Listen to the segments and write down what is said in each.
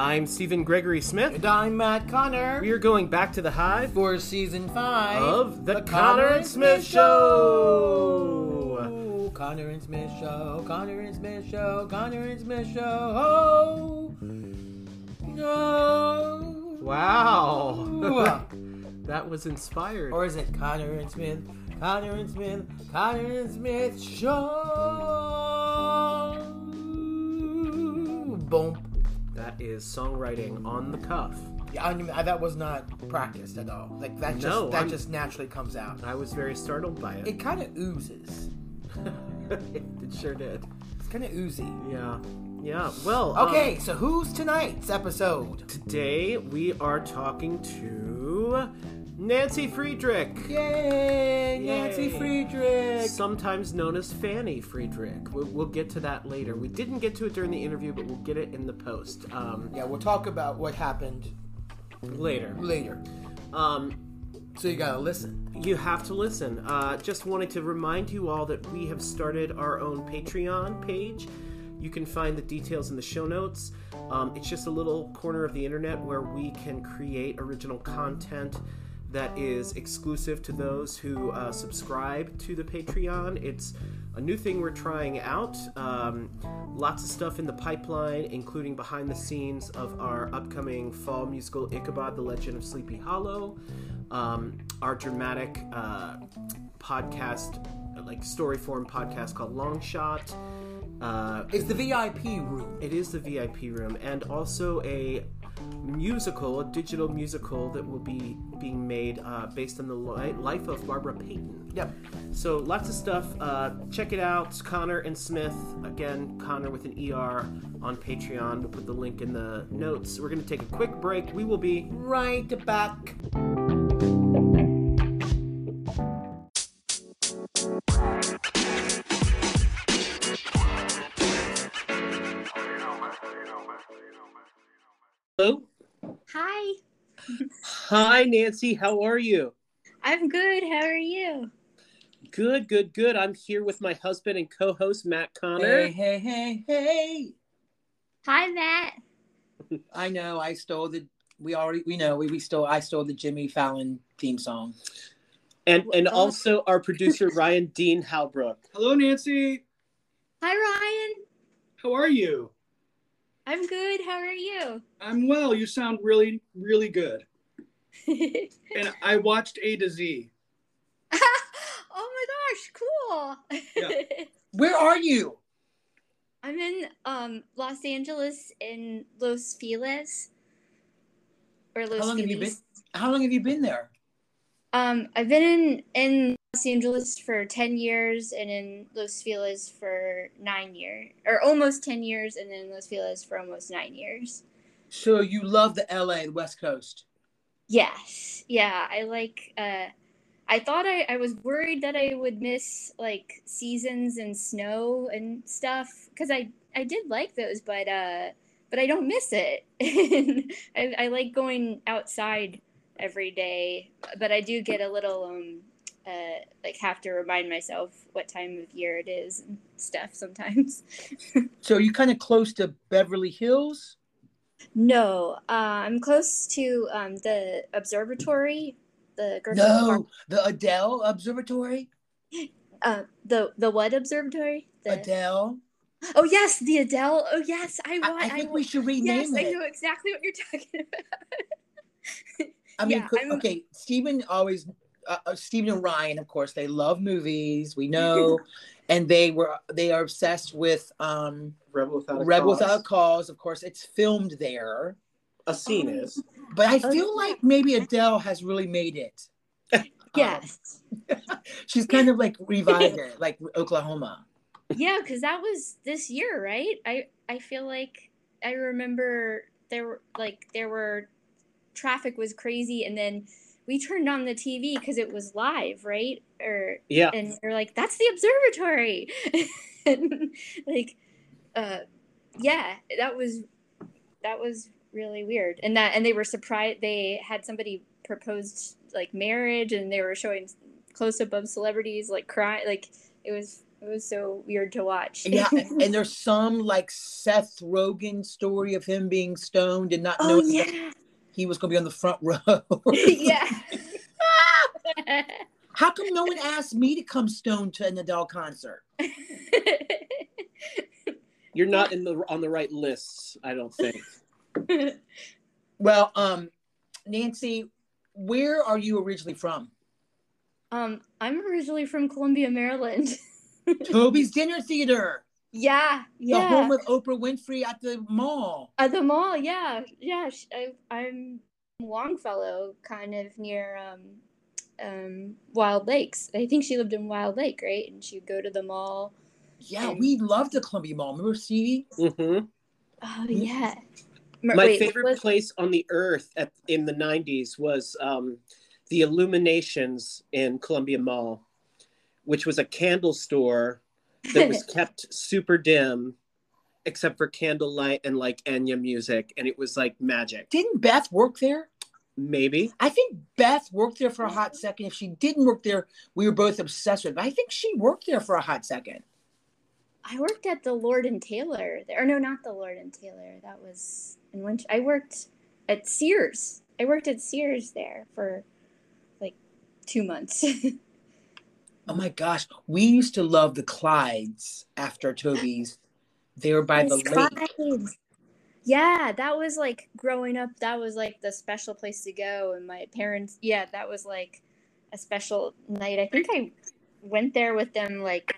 I'm Stephen Gregory Smith. And I'm Matt Conner. We are going back to the hive for season five of the, the Conner, and Smith, Smith Show. Conner and Smith Show. Conner and Smith Show. Conner and Smith Show. Oh, no. Wow. that was inspired. Or is it Conner and Smith? Conner and Smith. Conner and Smith Show. Boom. That is songwriting on the cuff. Yeah, I mean, that was not practiced at all. Like that just No, that I'm- just naturally comes out. I was very startled by it. It kind of oozes. it sure did. It's kind of oozy. Yeah. Yeah. Well, um, Okay, so who's tonight's episode? today we are talking to Nancy Friedrich. Yay, Nancy Friedrich. Sometimes known as Fanny Friedrich. We'll, we'll get to that later. We didn't get to it during the interview, but we'll get it in the post um, Yeah, we'll talk about what happened later. later. Um, So you gotta listen. You have to listen. Uh, just wanted to remind you all that we have started our own Patreon page. You can find the details in the show notes. Um, it's just a little corner of the internet where we can create original content that is exclusive to those who uh, subscribe to the Patreon. It's a new thing we're trying out. Um, lots of stuff in the pipeline, including behind the scenes of our upcoming fall musical Ichabod: The Legend of Sleepy Hollow um, our dramatic uh, podcast, like story form podcast called Long Shot. Uh, It's the VIP room. it is the VIP room, and also a musical, a digital musical that will be being made uh, based on the li- life of Barbara Payton. Yep. So lots of stuff. Uh, check it out. Conner and Smith. Again, Conner with an ER on Patreon. We'll put the link in the notes. We're going to take a quick break. We will be Right back. Hello. Hi, Hi, Nancy. How are you? I'm good. How are you? Good, good, good. I'm here with my husband and co-host Matt Conner. Hey, hey, hey, hey! Hi, Matt. I know I stole the. We already we know we, we stole. I stole the Jimmy Fallon theme song. And and Oh. also our producer Ryan Dean Halbrook. Hello, Nancy. Hi, Ryan. How are you? I'm good. How are you? I'm well. You sound really, really good. And I watched A to Z. oh my gosh, cool. Where are you? I'm in um Los Angeles in Los Feliz. Or Los How long have you Feliz. How long have you been there? Um, I've been in in Los Angeles for ten years, and in Los Feliz for nine years, or almost ten years, and then Los Feliz for almost nine years. So you love the L.A. the West Coast. Yes. Yeah, I like uh I thought I, I was worried that I would miss like seasons and snow and stuff because I I did like those, but uh but I don't miss it. And I, I like going outside every day, but I do get a little um uh like have to remind myself what time of year it is and stuff sometimes. So you kind of close to Beverly Hills. No, uh, I'm close to um the observatory, the Griffith Park No, the Adele Observatory. Uh, the the what observatory? The, Adele. Oh yes, the Adele. Oh yes, I I, want. I think wa- we should rename Yes, rename I know exactly what you're talking about. I mean, Yeah, co- I'm- okay, Stephen always, uh, uh, Stephen and Ryan, of course, they love movies. We know, and they were they are obsessed with um, Rebel without a Rebel Cause. Without a Cause. Of course, it's filmed there. a scene is. But I Oh, feel like maybe Adele has really made it. Um, Yes. she's kind of like revived it, like Oklahoma. yeah, because that was this year, right? I I feel like I remember there were like there were traffic was crazy, and then we turned on the TV because it was live, right? Or Yeah. and they're like, "That's the observatory," and like, uh, yeah, that was that was really weird, and that and they were surprised. They had somebody proposed like marriage, and they were showing close up of celebrities like cry, like it was It was so weird to watch. Yeah, and, there's some like Seth Rogen story of him being stoned and not oh knowing yeah. He was going to be on the front row. yeah. How come no one asked me to come stoned to an Adele concert? You're not in the on the right lists, I don't think. Well, um, Nancy, where are you originally from? um, I'm originally from Columbia, Maryland. Toby's Dinner Theater, yeah, yeah. the home of Oprah Winfrey at the mall. At the mall, yeah, yeah. I, I'm Longfellow, kind of near um, um, Wilde Lakes. I think she lived in Wilde Lake, right? And she'd go to the mall. Yeah, And- we loved the Columbia Mall. Remember, Stevie? hmm Oh yeah. My wait, favorite was- place on the earth at, in the 90s was um, the Illuminations in Columbia Mall, which was a candle store that was kept super dim, except for candlelight and like Enya music. And it was like magic. Didn't Beth work there? Maybe. I think Beth worked there for a hot second. If she didn't work there, we were both obsessed with. But I think she worked there for a hot second. I worked at the Lord and Taylor. There. Or no, not the Lord and Taylor. That was in Winch. I worked at Sears. I worked at Sears there for like two months. Oh my gosh, we used to love the Clydes after Toby's. They were by the lake. Yeah, that was like growing up. That was like the special place to go, and my parents. Yeah, that was like a special night. I think I went there with them like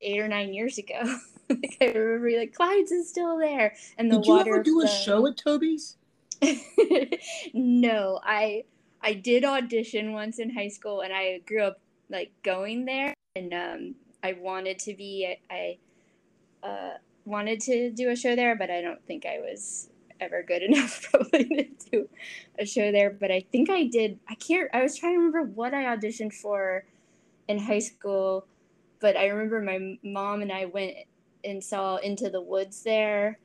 eight or nine years ago. like I remember, like Clyde's is still there, and the water Did you ever do a the- show at Toby's? no, I I did audition once in high school, and I grew up like going there, and um, I wanted to be I uh, wanted to do a show there, but I don't think I was ever good enough probably to do a show there. But I think I did. I can't. I was trying to remember what I auditioned for in high school, but I remember my mom and I went and saw Into the Woods there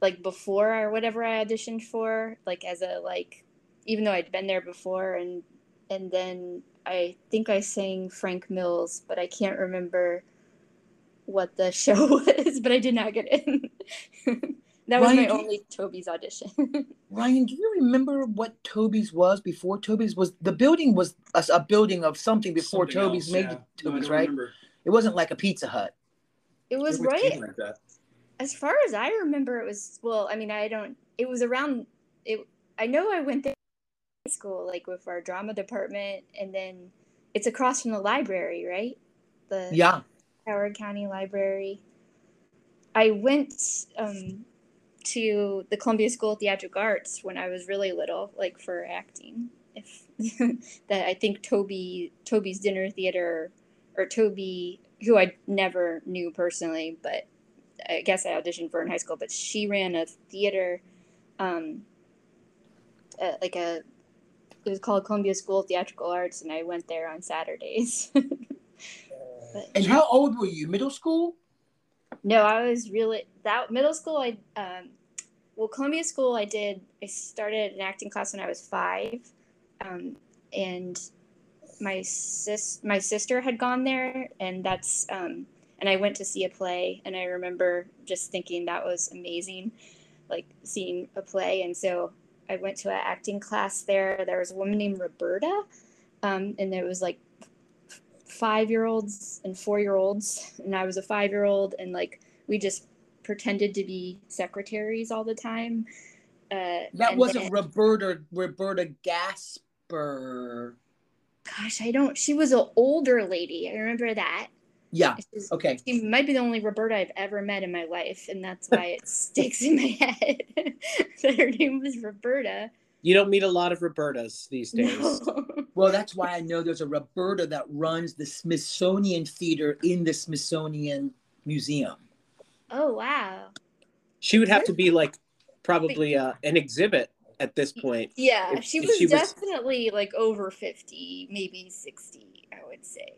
like before or whatever I auditioned for, like as a like even though I'd been there before and and then I think I sang Frank Mills, but I can't remember what the show was, but I did not get in. that was Ryan, my only Toby's audition. Ryan, do you remember what Toby's was before Toby's was? The building was a, a building of something before Something Toby's else, made yeah. Toby's, don't right? remember. It wasn't like a Pizza Hut. it was It would right like that. as far as I remember, it was well. I mean, I don't. It was around. It. I know I went there in high school, like with our drama department, and then it's across from the library, right? The Yeah. Howard County Library. I went um, to the Columbia School of Theatrical Arts when I was really little, like for acting. If that, I think Toby Toby's Dinner Theater or Toby, who I never knew personally, but I guess I auditioned for in high school. But she ran a theater, um, uh, like a it was called Columbia School of Theatrical Arts, and I went there on Saturdays. But- And how old were you? Middle school? No, I was really that middle school. I um, well, Columbia School. I did. I started an acting class when I was five, um, and my sis, my sister had gone there, and that's um, and I went to see a play, and I remember just thinking that was amazing, like seeing a play, and so I went to an acting class there. There was a woman named Roberta, um, and there was like five year olds and four year olds and i was a five year old and like we just pretended to be secretaries all the time uh That wasn't then- Roberta Roberta Gasper. gosh i don't she was an older lady i remember that Yeah. She's- Okay. she might be the only roberta i've ever met in my life and that's why it sticks in my head that her name was roberta You don't meet a lot of Robertas these days. no. Well, that's why I know there's a Roberta that runs the Smithsonian Theater in the Smithsonian Museum. oh wow She would have to be like probably uh, an exhibit at this point. yeah If- she was she was- definitely like over 50 maybe 60 i would say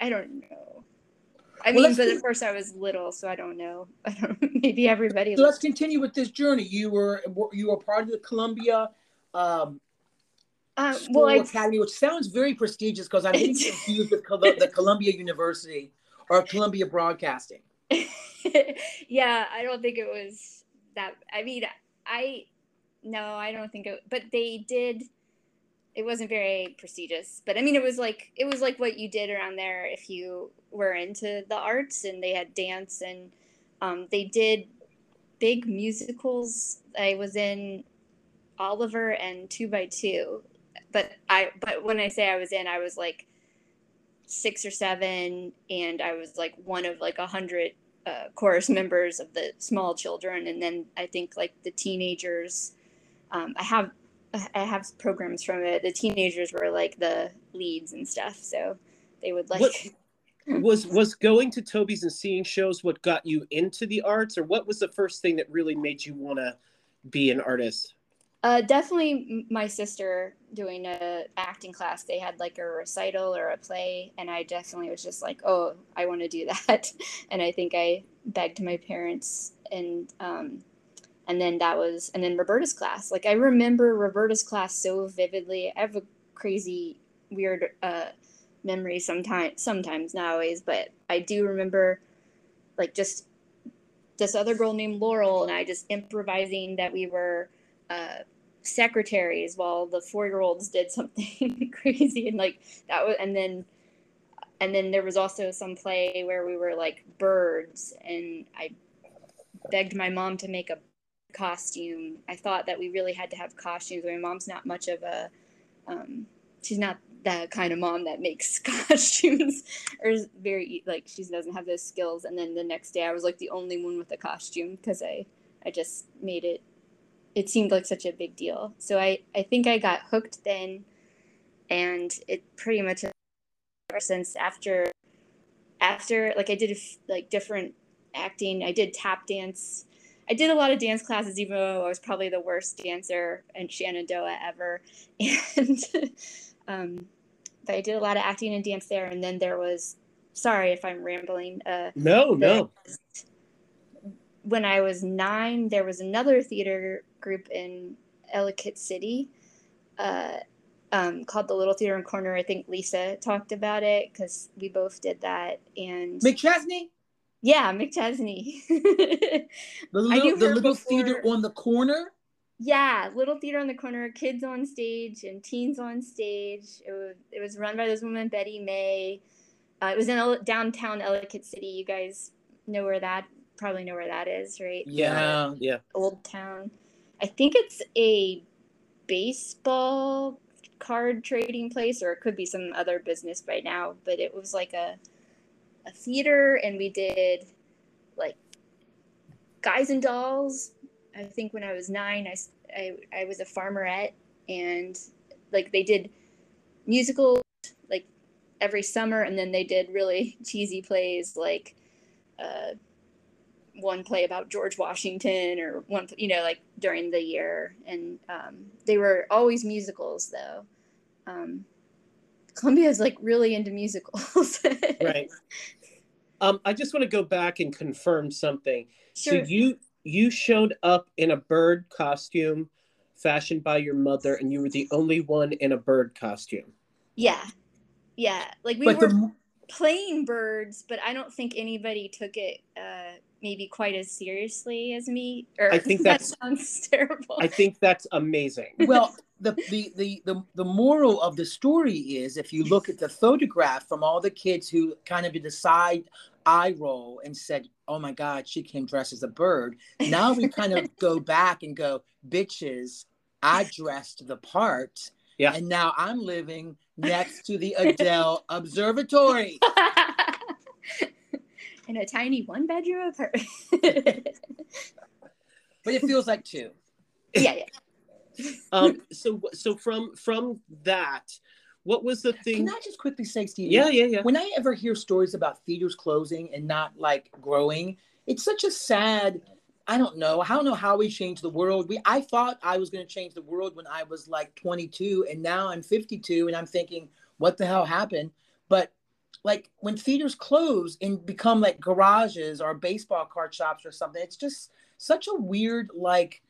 i don't know I Well, mean, but of course I was little, so I don't know. I don't. Maybe everybody. So let's continue with this journey. You were you were part of the Columbia um, Uh, well, I Academy, which sounds very prestigious because I'm getting confused with Col- the Columbia University. or Columbia Broadcasting? yeah, I don't think it was that. I mean, I no, I don't think it. But they did. It wasn't very prestigious, but I mean, it was like it was like what you did around there if you were into the arts, and they had dance, and um, they did big musicals. I was in Oliver and Two by Two, but I but when I say I was in, I was like six or seven, and I was like one of like a hundred uh, chorus members of the small children, and then I think like the teenagers. Um, I have I have programs from it. The teenagers were like the leads and stuff, so they would like. What, was was going to Toby's and seeing shows what got you into the arts, or what was the first thing that really made you want to be an artist? Uh, definitely my sister doing a acting class. They had like a recital or a play, and I definitely was just like, "Oh, I want to do that." and I think I begged my parents, and um, and then that was, and then Roberta's class. Like I remember Roberta's class so vividly. I have a crazy, weird uh, memory sometimes, sometimes not always but I do remember, like just this other girl named Laurel, and I just improvising that we were uh, secretaries while the four year olds did something crazy and like that was and then and then there was also some play where we were like birds and i begged my mom to make a costume i thought that we really had to have costumes my mom's not much of a um, she's not the kind of mom that makes costumes or is very like she doesn't have those skills and then the next day i was like the only one with a costume because i i just made it it seemed like such a big deal. So I, I think I got hooked then, and it pretty much ever since after after like I did like different acting. I did tap dance. I did a lot of dance classes, even though I was probably the worst dancer in Shenandoah ever. And um, but I did a lot of acting and dance there. And then there was, sorry if I'm rambling. Uh, no, no. When I was nine, there was another theater group in Ellicott City uh, um, called the Little Theater and Corner. I think Lisa talked about it because we both did that. And McChesney? Yeah, McChesney. the little, the little theater on the corner? Yeah, little theater on the corner, kids on stage and teens on stage. It was, it was run by this woman, Betty May. Uh, it was in El- downtown Ellicott City. You guys know where that probably know where that is, right? Yeah, yeah. Old town. I think it's a baseball card trading place, or it could be some other business by now. But it was like a a theater, and we did like guys and dolls. I think when I was nine, I I, I was a farmerette, and like they did musicals like every summer, and then they did really cheesy plays like. Uh, one play about George Washington or one, you know, like during the year. And um, they were always musicals, though. Um, Columbia is like really into musicals. right. Um, I just want to go back and confirm something. Sure. So you you showed up in a bird costume fashioned by your mother, and you were the only one in a bird costume. Yeah, yeah. Like we but were the... playing birds, but I don't think anybody took it uh, maybe quite as seriously as me. Or I think that sounds terrible. I think that's amazing. Well, the, the the the the moral of the story is if you look at the photograph from all the kids who kind of did the side eye roll and said, "Oh my God, she came dressed as a bird." Now we kind of go back and go, "Bitches, I dressed the part." Yeah. And now I'm living next to the Adele Observatory in a tiny one bedroom apartment. but it feels like two. Yeah, yeah. Um, so so from from that, what was the thing? Can I just quickly say, Steve? Yeah, yeah, yeah. When I ever hear stories about theaters closing and not like growing, it's such a sad. I don't know. I don't know how we changed the world. We I thought I was going to change the world when I was like 22, and now I'm 52, and I'm thinking, what the hell happened? But like when theaters close and become like garages or baseball card shops or something it's just such a weird like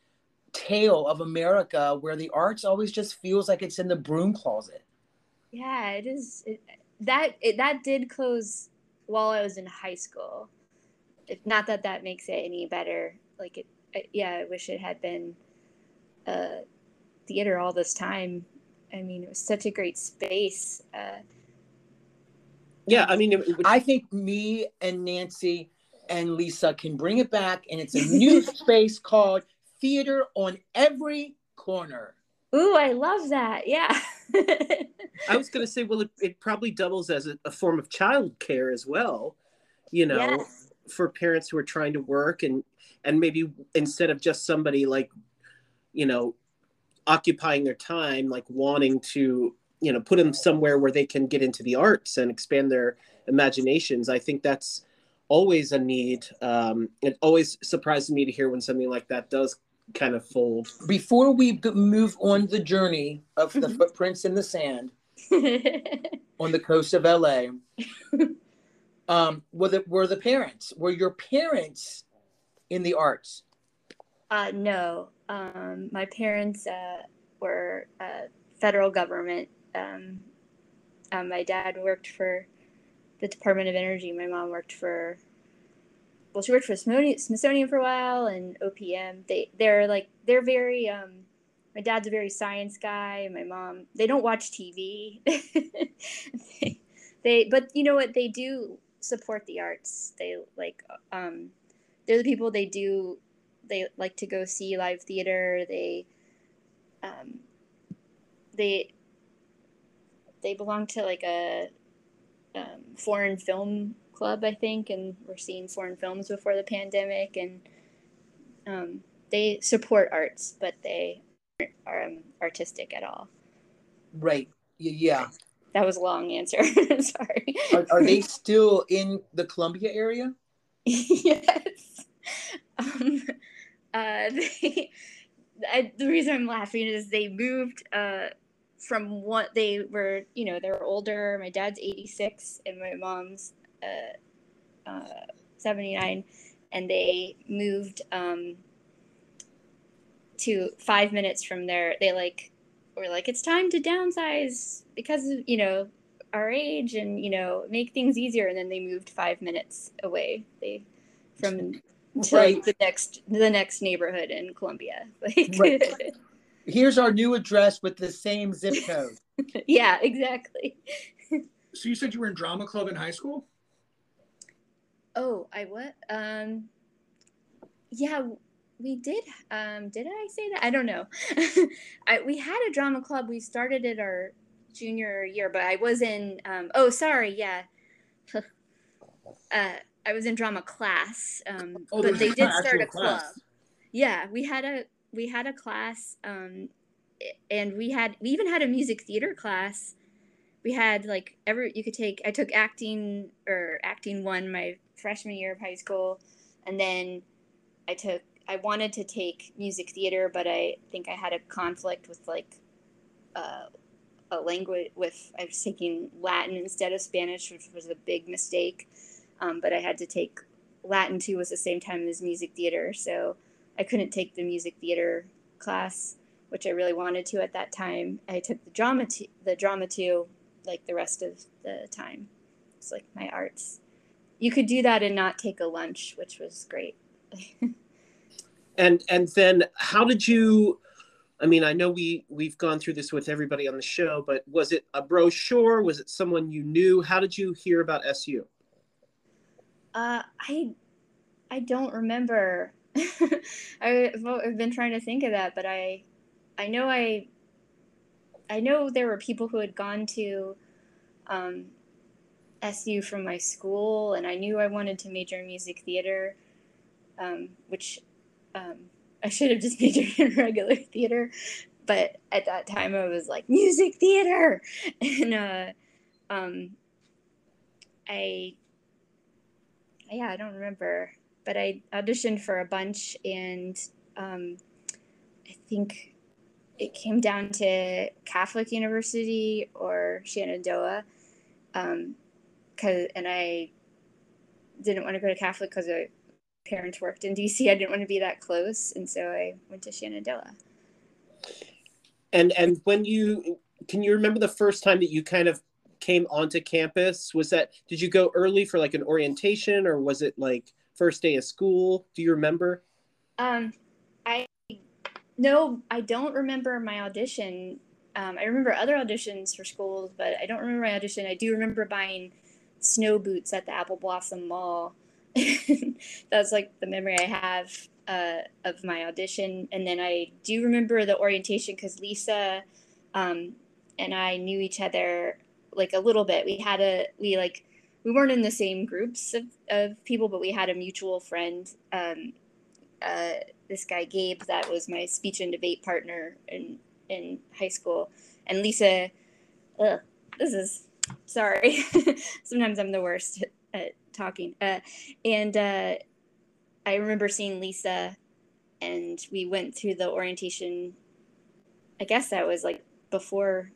tale of america where the arts always just feels like it's in the broom closet yeah it is it, that it, that did close while I was in high school. If not that that makes it any better. Like it, I, yeah, I wish it had been uh, theater all this time. I mean, it was such a great space. Uh, Yeah, I mean, it, it would- I think me and Nancy and Lisa can bring it back, and it's a new space called Theater on Every Corner. ooh, I love that. Yeah. I was going to say, well, it, it probably doubles as a, a form of child care as well, you know, Yes. for parents who are trying to work and and maybe instead of just somebody like, you know, occupying their time, like wanting to, you know, put them somewhere where they can get into the arts and expand their imaginations. I think that's always a need. Um, it always surprises me to hear when something like that does kind of fold. Before we g- move on the journey of the footprints in the sand on the coast of LA, um, were the were the parents? Were your parents in the arts? Uh, no, um, my parents uh, were uh, federal government. Um, um, my dad worked for the Department of Energy. My mom worked for, well, she worked for Smithsonian, for a while and OPM. They they're like they're very. Um, my dad's a very science guy. My mom they don't watch TV. they, they but you know what they do support the arts. They like um, they're the people they do they like to go see live theater. They um, they they belong to like a um, foreign film club, I think, and we're seeing foreign films before the pandemic, and um, they support arts, but they aren't um, artistic at all. Right. Yeah. That was a long answer. Sorry. Are, are they still in the Columbia area? yes. Um, uh, they, I, the reason I'm laughing is they moved uh, from what they were, you know, they're older. My dad's 86 and my mom's uh, uh, 79, and they moved um, to five minutes from there. They like were like, it's time to downsize because of, you know, our age and you know make things easier and then they moved five minutes away they from to Right. like the next the next neighborhood in columbia like Right. Here's our new address with the same zip code. yeah exactly So you said you were in drama club in high school? Oh i what? Um yeah we did um did i say that? I don't know. I, we had a drama club. We started it our junior year but i was in um oh sorry yeah. Uh i was in drama class um Oh, but they did start a class. club. Yeah we had a we had a class um and we had we even had a music theater class. We had like every you could take i took acting or acting one my freshman year of high school and then i took i wanted to take music theater but i think i had a conflict with like uh, a language with i was taking latin instead of spanish which was a big mistake um, but i had to take latin too was the same time as music theater so i couldn't take the music theater class which i really wanted to at that time. I took the drama t- the drama too like the rest of the time. It's like my arts you could do that and not take a lunch which was great. And and then how did you i mean i know we we've gone through this with everybody on the show but was it a brochure? Was it someone you knew? How did you hear about su Uh, I I don't remember. I, I've been trying to think of that, but I I know I I know there were people who had gone to um, SU from my school, and I knew I wanted to major in music theater, um, which um, I should have just majored in regular theater. But at that time, I was like music theater, and uh, um, I yeah, I don't remember, but I auditioned for a bunch, and um, I think it came down to Catholic University or Shenandoah, um, cause, and I didn't want to go to Catholic because my parents worked in DC. I didn't want to be that close, and so I went to Shenandoah. and and when you can you remember the first time that you kind of came onto campus? Was that did you go early for like an orientation or was it like first day of school? Do you remember? Um, I no, I don't remember my audition. Um, I remember other auditions for schools, but I don't remember my audition. I do remember buying snow boots at the Apple Blossom Mall. That's like the memory I have uh, of my audition. And then I do remember the orientation because Lisa um, and I knew each other like a little bit. We had a we like we weren't in the same groups of, of people, but we had a mutual friend. Um, uh, this guy Gabe that was my speech and debate partner in in high school, and Lisa. Ugh, this is sorry. Sometimes I'm the worst at talking. Uh, and uh, I remember seeing Lisa, and we went through the orientation. I guess that was like before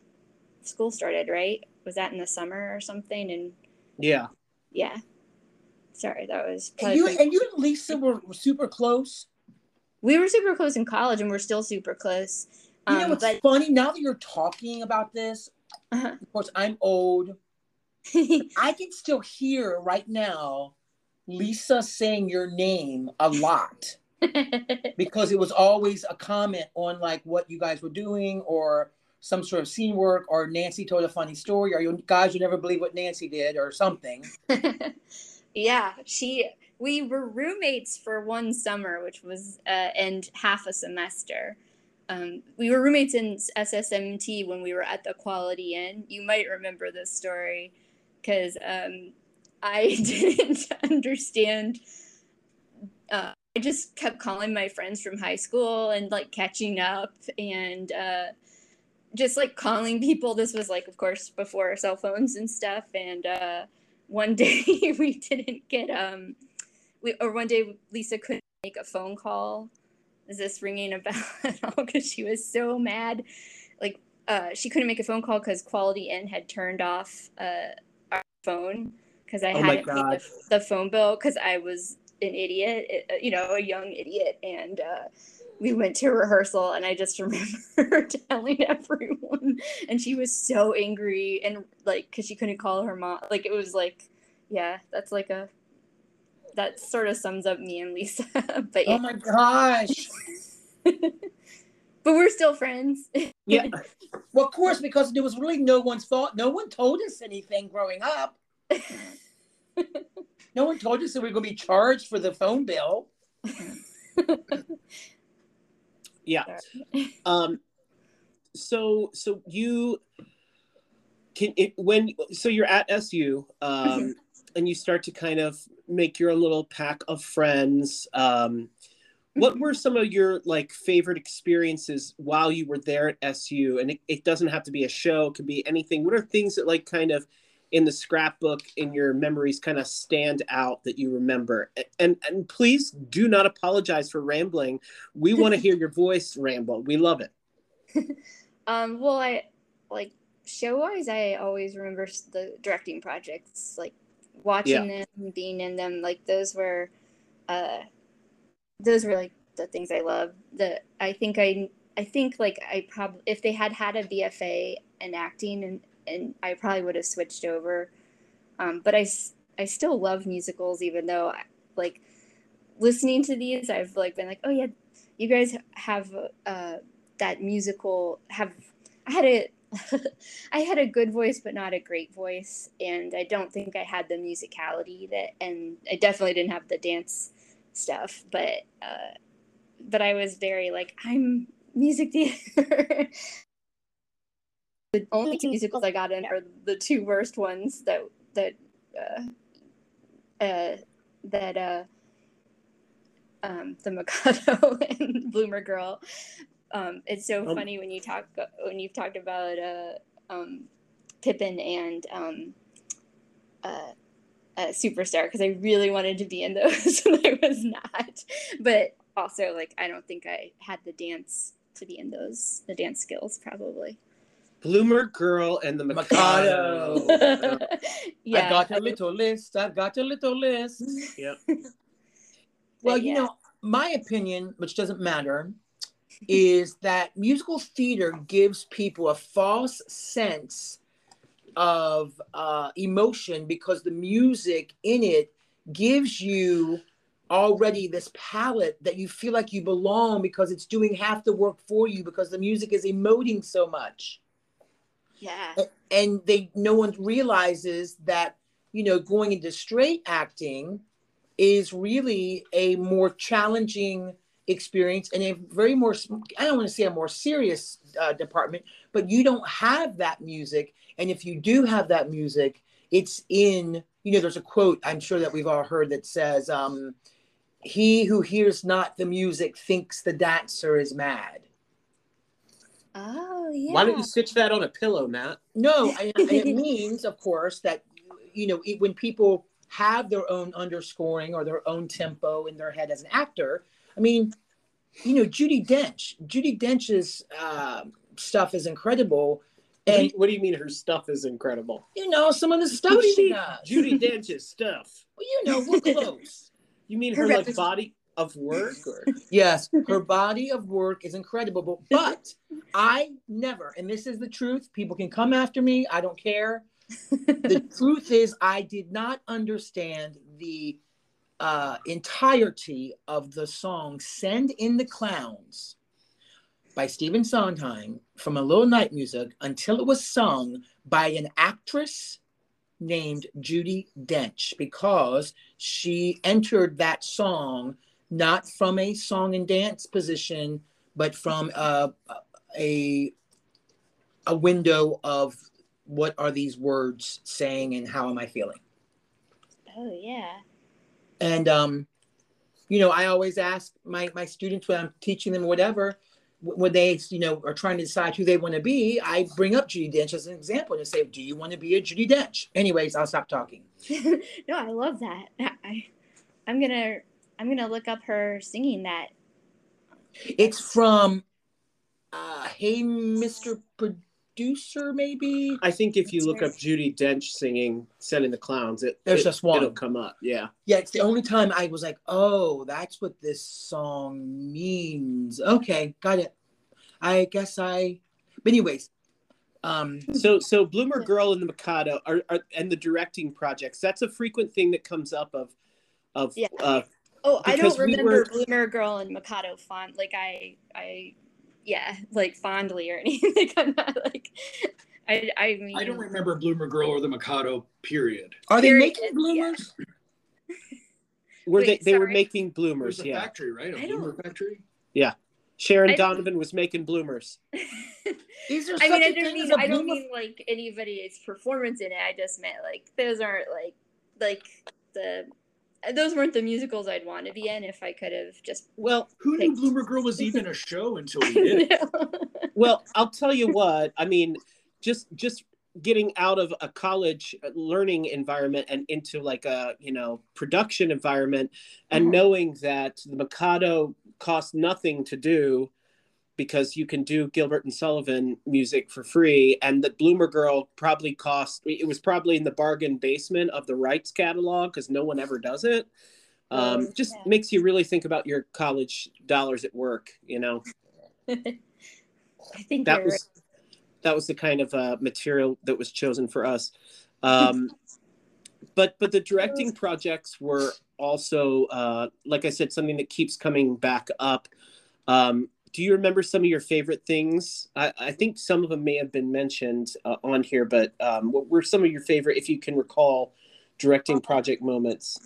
school started, right? Was that in the summer or something? And Yeah. yeah, sorry, that was. And probably you and you and Lisa were, were super close. we were super close in college, and we're still super close. You know Um, what's but funny? Now that you're talking about this, uh of course, I'm old. I can still hear right now Lisa saying your name a lot because it was always a comment on like what you guys were doing or some sort of scene work or Nancy told a funny story or you guys would never believe what Nancy did or something. yeah, she. We were roommates for one summer, which was uh, and half a semester. Um, we were roommates in SSMT when we were at the Quality Inn. You might remember this story because um, I didn't understand. Uh, I just kept calling my friends from high school and like catching up and uh, just like calling people. This was like, of course, before cell phones and stuff. And uh, one day we didn't get um, we or one day Lisa couldn't make a phone call. Is this ringing a bell at all? Because she was so mad. Like uh, she couldn't make a phone call because Quality Inn had turned off uh, our phone. Because I Oh hadn't paid the, the phone bill because I was an idiot, uh, you know, a young idiot, and uh, we went to rehearsal, and I just remember telling everyone, and she was so angry, and like, because she couldn't call her mom, like it was like, yeah, that's like a, that sort of sums up me and Lisa, but Oh my gosh. but we're still friends. Yeah. Well, of course, because there was really no one's fault. No one told us anything growing up. No one told us that we were going to be charged for the phone bill. Yeah. Um so so you can it when so you're at SU um and you start to kind of make your little pack of friends um what were some of your like favorite experiences while you were there at SU and it, it doesn't have to be a show it could be anything. What are things that like kind of in the scrapbook in your memories kind of stand out that you remember? And and please do not apologize for rambling. We want to hear your voice ramble. We love it. Um, well, I like show wise, I always remember the directing projects, like watching them, being in them. Like those were, uh, those were like the things I love. The I think I I think like I probably if they had had a BFA in acting and and I probably would have switched over. Um, but I I still love musicals, even though I, like listening to these, I've like been like, oh yeah, you guys have uh that musical have I had a I had a good voice but not a great voice and I don't think I had the musicality that and I definitely didn't have the dance stuff but uh but I was very like I'm music theater. The only two musicals I got in are the two worst ones that that uh uh that uh um the Mikado and Bloomer Girl um, it's so Um, funny when you talk when you've talked about uh, um, Pippin and um, uh, uh, Superstar because I really wanted to be in those and I was not. But also, like, I don't think I had the dance to be in those. The dance skills probably. bloomer girl and the mikado, Mikado. yeah. I've got a little list. I've got a little list. Yep. Well, But you know, my opinion, which doesn't matter, is that musical theater gives people a false sense of uh, emotion because the music in it gives you already this palette that you feel like you belong because it's doing half the work for you because the music is emoting so much Yeah. and they no one realizes that you know going into straight acting is really a more challenging experience and a very more i don't want to say a more serious uh, department but you don't have that music and if you do have that music it's in you know there's a quote i'm sure that we've all heard that says um he who hears not the music thinks the dancer is mad Oh yeah. Why don't you stitch that on a pillow, Matt? No, and, and it means, of course, that you know it, when people have their own underscoring or their own tempo in their head as an actor. I mean, you know, Judi Dench. Judi Dench's uh, stuff is incredible, What do, and you, what do you mean her stuff is incredible? you know some of the stuff What do you she mean does. Judi Dench's stuff. well, you know, we're close. You mean Her her like body of work or yes, her body of work is incredible, but, but I never, and this is the truth. People can come after me. I don't care. the truth is i did not understand the uh, entirety of the song send in the clowns by stephen sondheim from a little night music until it was sung by an actress named judi dench because she entered that song not from a song and dance position but from uh, a a window of what are these words saying and how am I feeling? Oh yeah. And um, you know, I always ask my my students when I'm teaching them whatever, when they you know are trying to decide who they want to be, I bring up Judi Dench as an example and I say, "Do you want to be a Judi Dench?" Anyways, I'll stop talking. no, I love that. I, I'm gonna I'm gonna look up her singing that. It's from uh, Hey Mr. Producer, maybe. I think if you That's look right. up Judi Dench singing "Send in the Clowns," it There's it, just one. It'll come up. Yeah. Yeah, it's the only time I was like, "Oh, that's what this song means." Okay, got it. I guess I. But anyways, um, So so Bloomer Girl and the Mikado are, are and the directing projects. That's a frequent thing that comes up of of Yeah. uh, Oh, I don't we remember were- Bloomer Girl and Mikado font. like I I yeah like fondly or anything. I'm not like I I mean I don't remember Bloomer Girl or the Mikado. Period. are they making bloomers? Were Wait, they, they were making bloomers. a Yeah. factory, right? A I don't- Bloomer factory. Yeah. Sharon I- Donovan was making bloomers. These are I such mean, I a don't mean as a I don't mean like anybody's performance in it. I just meant like those aren't like like the those weren't the musicals I'd want to be in if I could have just. Well, Who knew Bloomer Girl was even a show until we did it? well, I'll tell you what. I mean, just just getting out of a college learning environment and into like a you know production environment, and Mhm. knowing that the Mikado costs nothing to do because you can do Gilbert and Sullivan music for free, and the Bloomer Girl probably cost. It was probably in the bargain basement of the rights catalog because no one ever does it. Um, Oh, just yeah. makes you really think about your college dollars at work, you know. I think that was that was the kind of uh, material that was chosen for us um, but but the directing projects were also uh, like i said something that keeps coming back up um, do you remember some of your favorite things i, I think some of them may have been mentioned uh, on here but um, what were some of your favorite if you can recall directing project moments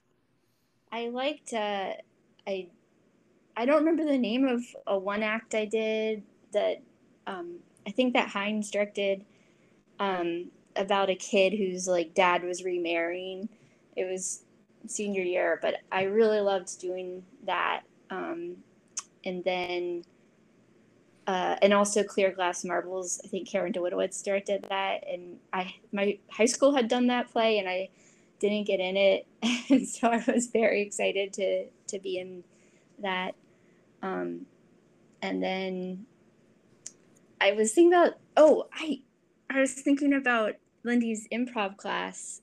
I liked uh I I don't remember the name of a one act I did that um I think that Hines directed um about a kid whose like dad was remarrying. It was senior year, but I really loved doing that. Um and then uh, and also Clear Glass Marbles. I think Karen DeWittowitz directed that, and I my high school had done that play, and I didn't get in it, and so I was very excited to to be in that. Um, and then I was thinking about oh I I was thinking about Lindy's improv class,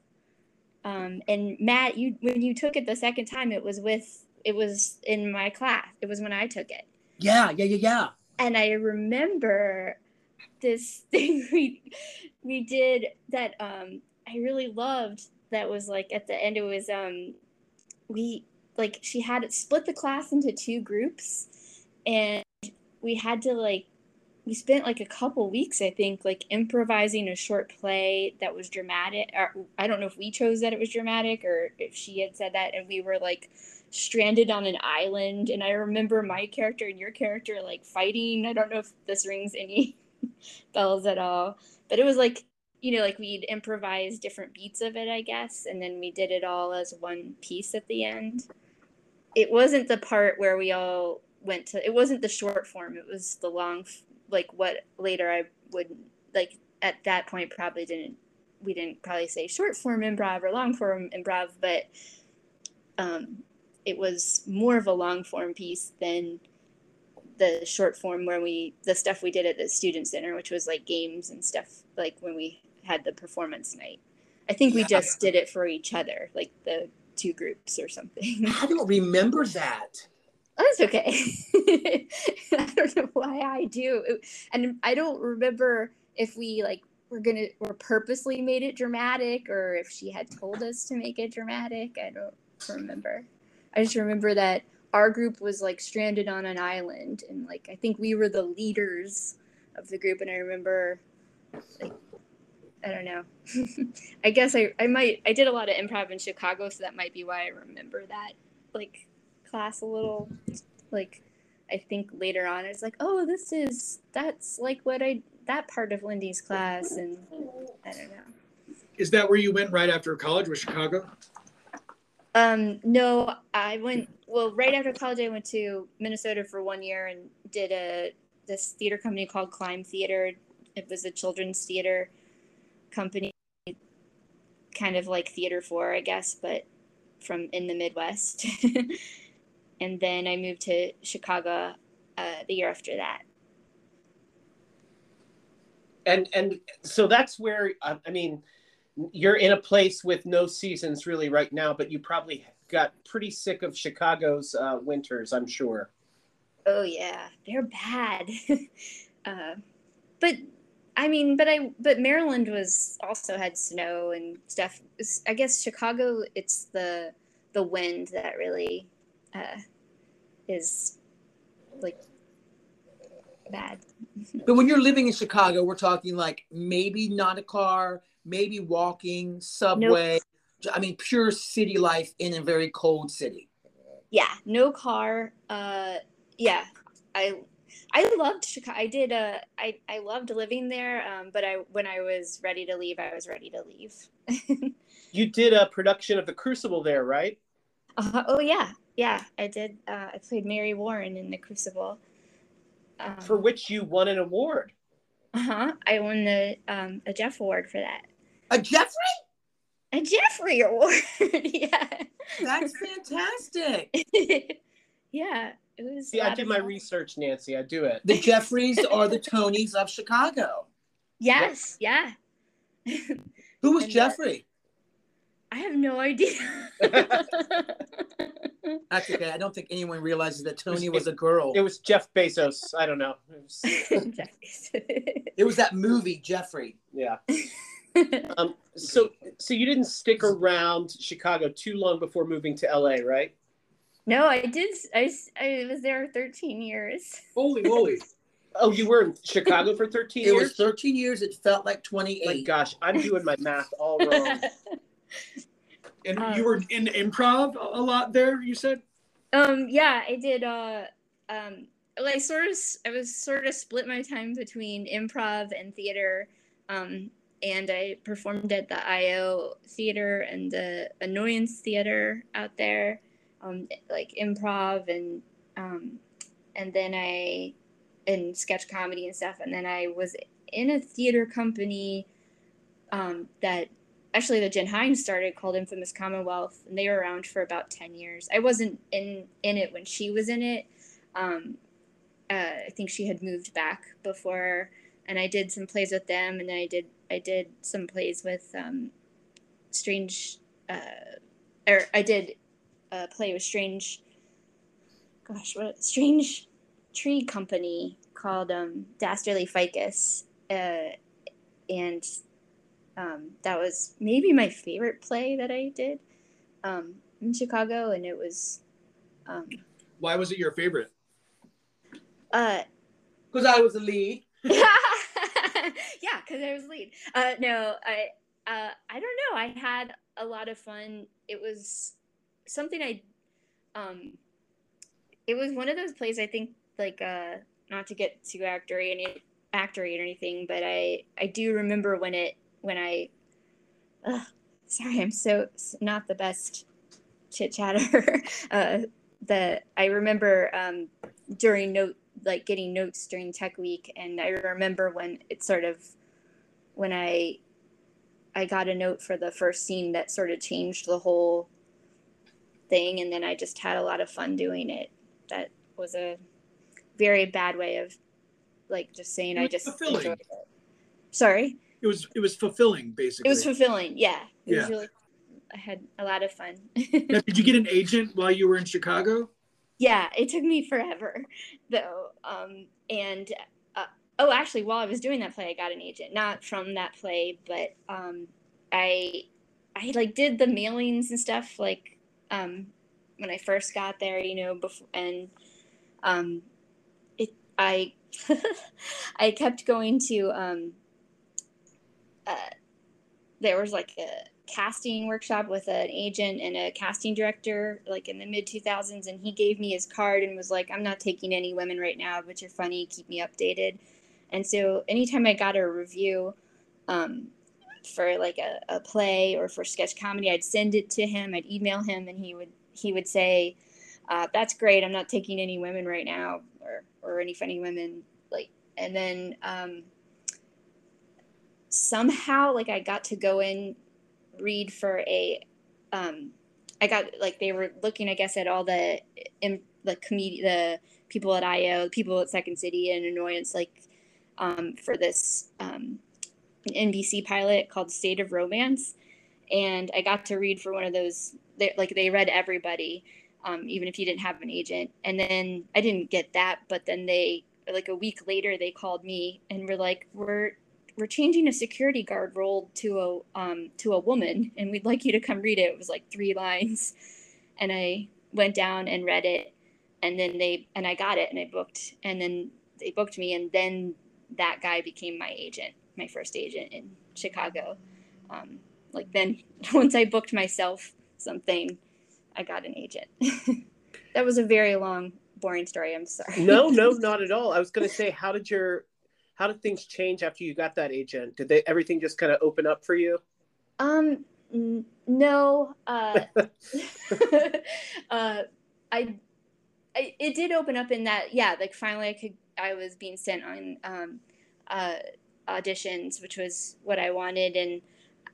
um, and Matt, you when you took it the second time, it was with it was in my class. It was when I took it, Yeah, yeah, yeah, yeah. And I remember this thing we we did that um I really loved that was like at the end it was um we like she had it split the class into two groups. And we had to like we spent like a couple weeks i think like improvising a short play that was dramatic i don't know if we chose that it was dramatic or if she had said that. And we were like stranded on an island and i remember my character and your character like fighting. I don't know if this rings any bells at all but it was like you know like we'd improvise different beats of it i guess and then we did it all as one piece at the end. It wasn't the part where we all went to it wasn't the short form it was the long like what later i would like at that point probably didn't we didn't probably say short form improv or long form improv but um it was more of a long form piece than the short form where we the stuff we did at the student center which was like games and stuff like when we had the performance night i think we just did it for each other like the two groups or something I don't remember that. Oh, that's okay. I don't know why I do, and I don't remember if we like were gonna or purposely made it dramatic or if she had told us to make it dramatic. I don't remember. I just remember that our group was like stranded on an island, and like I think we were the leaders of the group, and I remember like I don't know. I guess I I might I did a lot of improv in Chicago, so that might be why I remember that like class a little like I think later on it's like, oh, this is that's like what I that part of Lindy's class and I don't know. Is that where you went right after college? Was Chicago? Um no, I went well right after college I went to Minnesota for one year and did a this theater company called Climb Theater. It was a children's theater company kind of like theater four, I guess, but from in the Midwest. and then I moved to Chicago uh, the year after that. and and so that's where uh, I mean, you're in a place with no seasons really right now, but you probably got pretty sick of Chicago's uh, winters, I'm sure. Oh yeah, they're bad. uh, but I mean, but I but Maryland was also had snow and stuff. I guess Chicago, it's the the wind that really uh, is like bad. But when you're living in Chicago, we're talking like maybe not a car, maybe walking, subway. I mean, pure city life in a very cold city. yeah no car uh yeah i i loved chicago i did uh i i loved living there um but i when i was ready to leave i was ready to leave You did a production of The Crucible there, right? uh, oh yeah yeah i did uh i played mary warren in the crucible um, For which you won an award. uh-huh i won the um a jeff award for that A Jeffrey? a jeffrey award yeah That's fantastic. yeah it was See, a I lot do my research, Nancy. I do it. The Jeffreys are the Tonys of Chicago. yes yeah Who was And, Jeffrey? I have no idea. That's okay. I don't think anyone realizes that Tony was a girl. It was Jeff Bezos. I don't know. It was- It was that movie, Jeffrey. yeah. Um, so, so you didn't stick around Chicago too long before moving to LA, right? no, I did. I, I was there 13 years. Holy moly! Oh, you were in Chicago for 13 It years? was 13 years. It felt like My 28. gosh, I'm doing my math all wrong. And Um, you were in improv a a lot there. You said. um, yeah, I did. Uh, um, well, I sort of, s- I was sort of split my time between improv and theater. Um, and I performed at the IO theater and the Annoyance Theater out there, um, like improv and um, and then I and sketch comedy and stuff. And then I was in a theater company um, that actually the Jen Hines started called Infamous Commonwealth, and they were around for about ten years. I wasn't in in it when she was in it. Um, uh, I think she had moved back before, and I did some plays with them, and then I did I did some plays with um, Strange, uh, or I did a play with Strange. Gosh, what Strange Tree Company called um, Dastardly Ficus, uh, and um, that was maybe my favorite play that I did um, in Chicago, and it was. Um, Why was it your favorite? uh, Because I was the lead. yeah, because I was lead. Uh, no, I uh, I don't know. I had a lot of fun. It was something I, um, it was one of those plays. I think like uh, not to get too actory and actory or anything, but I I do remember when it when I. Uh, sorry, I'm so not the best chit chatter. uh, the I remember um, during note like getting notes during tech week and i remember when it sort of when i i got a note for the first scene that sort of changed the whole thing and then i just had a lot of fun doing it that was a very bad way of like just saying i just fulfilling. enjoyed it basically It was it was fulfilling, basically. it was fulfilling yeah it Yeah. was really i had a lot of fun Now, did you get an agent while you were in Chicago? Yeah it took me forever though um and uh, oh actually while i was doing that play i got an agent not from that play but um i i like did the mailings and stuff like um when i first got there you know before and um it i i kept going to um uh there was like a casting workshop with an agent and a casting director like in the mid 2000s and he gave me his card and was like i'm not taking any women right now but you're funny keep me updated. And so anytime i got a review um, for like a, a play or for sketch comedy i'd send it to him i'd email him and he would he would say uh, that's great i'm not taking any women right now or, or any funny women like and then um, somehow like i got to go in read for a um i got like they were looking i guess at all the in the comedi the people at io people at second city and annoyance like um for this um nbc pilot called state of romance. And i got to read for one of those they like they read everybody um, even if you didn't have an agent. And then i didn't get that but then they like a week later they called me and were like we're we're changing a security guard role to a um, to a woman, and we'd like you to come read it. It was like three lines, and I went down and read it, and then they and I got it, and I booked, and then they booked me, and then that guy became my agent, my first agent in Chicago. Um, like then, once I booked myself something, I got an agent. that was a very long, boring story. I'm sorry. No, no, not at all. I was going to say, how did your, how did things change after you got that agent? Did they everything just kind of open up for you? Um, n- no. Uh, uh, I, I, it did open up in that, yeah, like finally I could, I was being sent on, um, uh, auditions, which was what I wanted. And,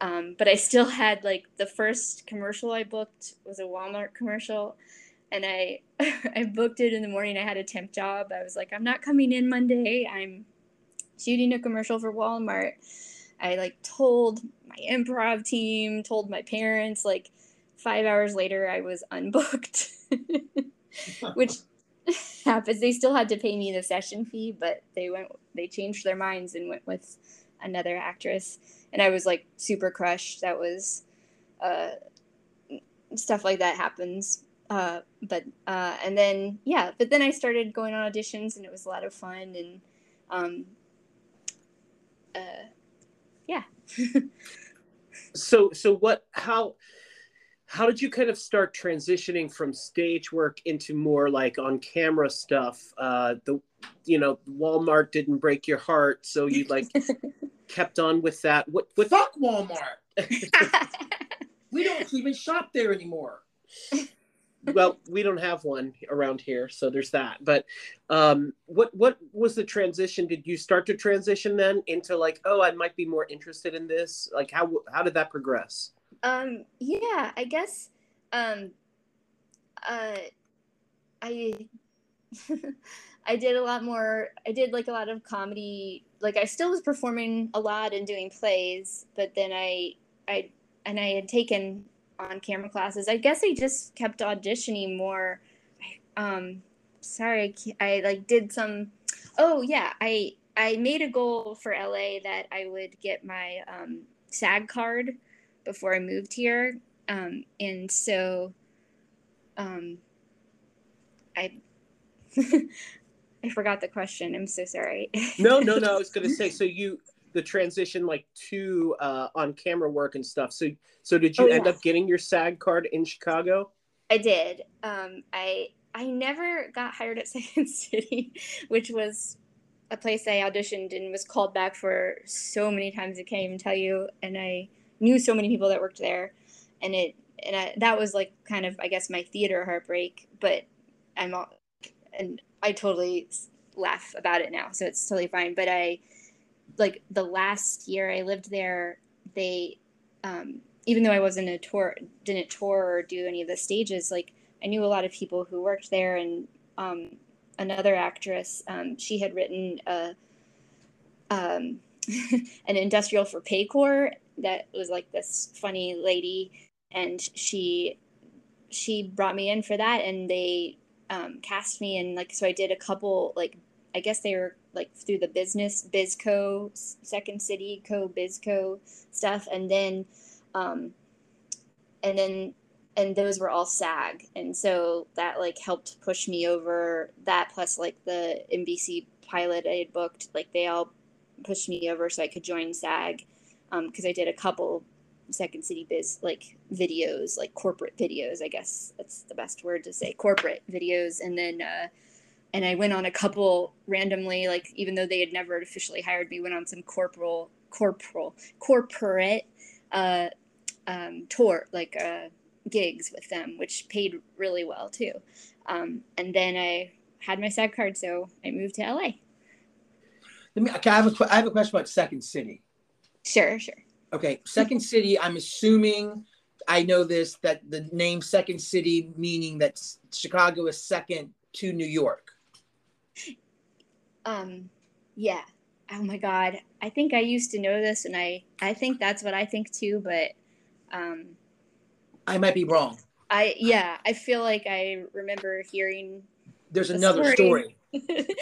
um, but I still had like the first commercial I booked was a Walmart commercial. And I, I booked it in the morning. I had a temp job. I was like, I'm not coming in Monday. I'm shooting a commercial for Walmart. I like told my improv team, told my parents. Like five hours later, I was unbooked, which happens. They still had to pay me the session fee, but they went, they changed their minds and went with another actress. And I was like super crushed. That was, uh, stuff like that happens. Uh, but uh, and then yeah, but then I started going on auditions, and it was a lot of fun. And um, uh, yeah. So, so what? How? How did you kind of start transitioning from stage work into more like on camera stuff? Uh, the, you know, Walmart didn't break your heart, so you like kept on with that. What? What? Fuck Walmart. We don't even shop there anymore. Well, we don't have one around here, so there's that. But um, what what was the transition? Did you start to transition then into like, oh, I might be more interested in this? Like, how how did that progress? Um, yeah, I guess, um, uh, I, I did a lot more, I did like a lot of comedy, like I still was performing a lot and doing plays, but then I, I, and I had taken on camera classes. I guess I just kept auditioning more. Um, sorry, I, I like did some, oh yeah, I, I made a goal for LA that I would get my um, SAG card before I moved here, um, and so um, I I forgot the question. I'm so sorry. no, no, no. I was gonna say so you the transition like to uh, on camera work and stuff. So so did you Oh, end yeah. up getting your SAG card in Chicago? I did. Um, I I never got hired at Second City, which was a place I auditioned and was called back for so many times. I can't even tell you. And I knew so many people that worked there, and it and I, that was like kind of I guess my theater heartbreak. But I'm all, and I totally laugh about it now, so it's totally fine. But I like the last year I lived there, they um, even though I wasn't a tour, didn't tour or do any of the stages, like I knew a lot of people who worked there, and um, another actress, um, she had written a, um, an industrial for Paycor that was like this funny lady, and she she brought me in for that, and they um, cast me, and like so I did a couple like I guess they were like through the business Bizco Second City Co Bizco stuff, and then um, and then and those were all SAG, and so that like helped push me over that. Plus, like the NBC pilot I had booked, like they all pushed me over so I could join SAG because I did a couple Second City Biz like videos, like corporate videos. I guess that's the best word to say, corporate videos, and then. Uh, and I went on a couple randomly, like even though they had never officially hired me, went on some corporal, corporal, corporate uh, um, tour, like uh, gigs with them, which paid really well too. Um, and then I had my SAG card, so I moved to LA. Let me. Okay, I have a. have a question about Second City. Sure, sure. Okay, Second City. I'm assuming I know this that the name Second City meaning that Chicago is second to New York. Um, yeah. Oh my God. I think I used to know this, and I I think that's what I think too. But um, I might be wrong. I yeah, I feel like I remember hearing There's The another story. story.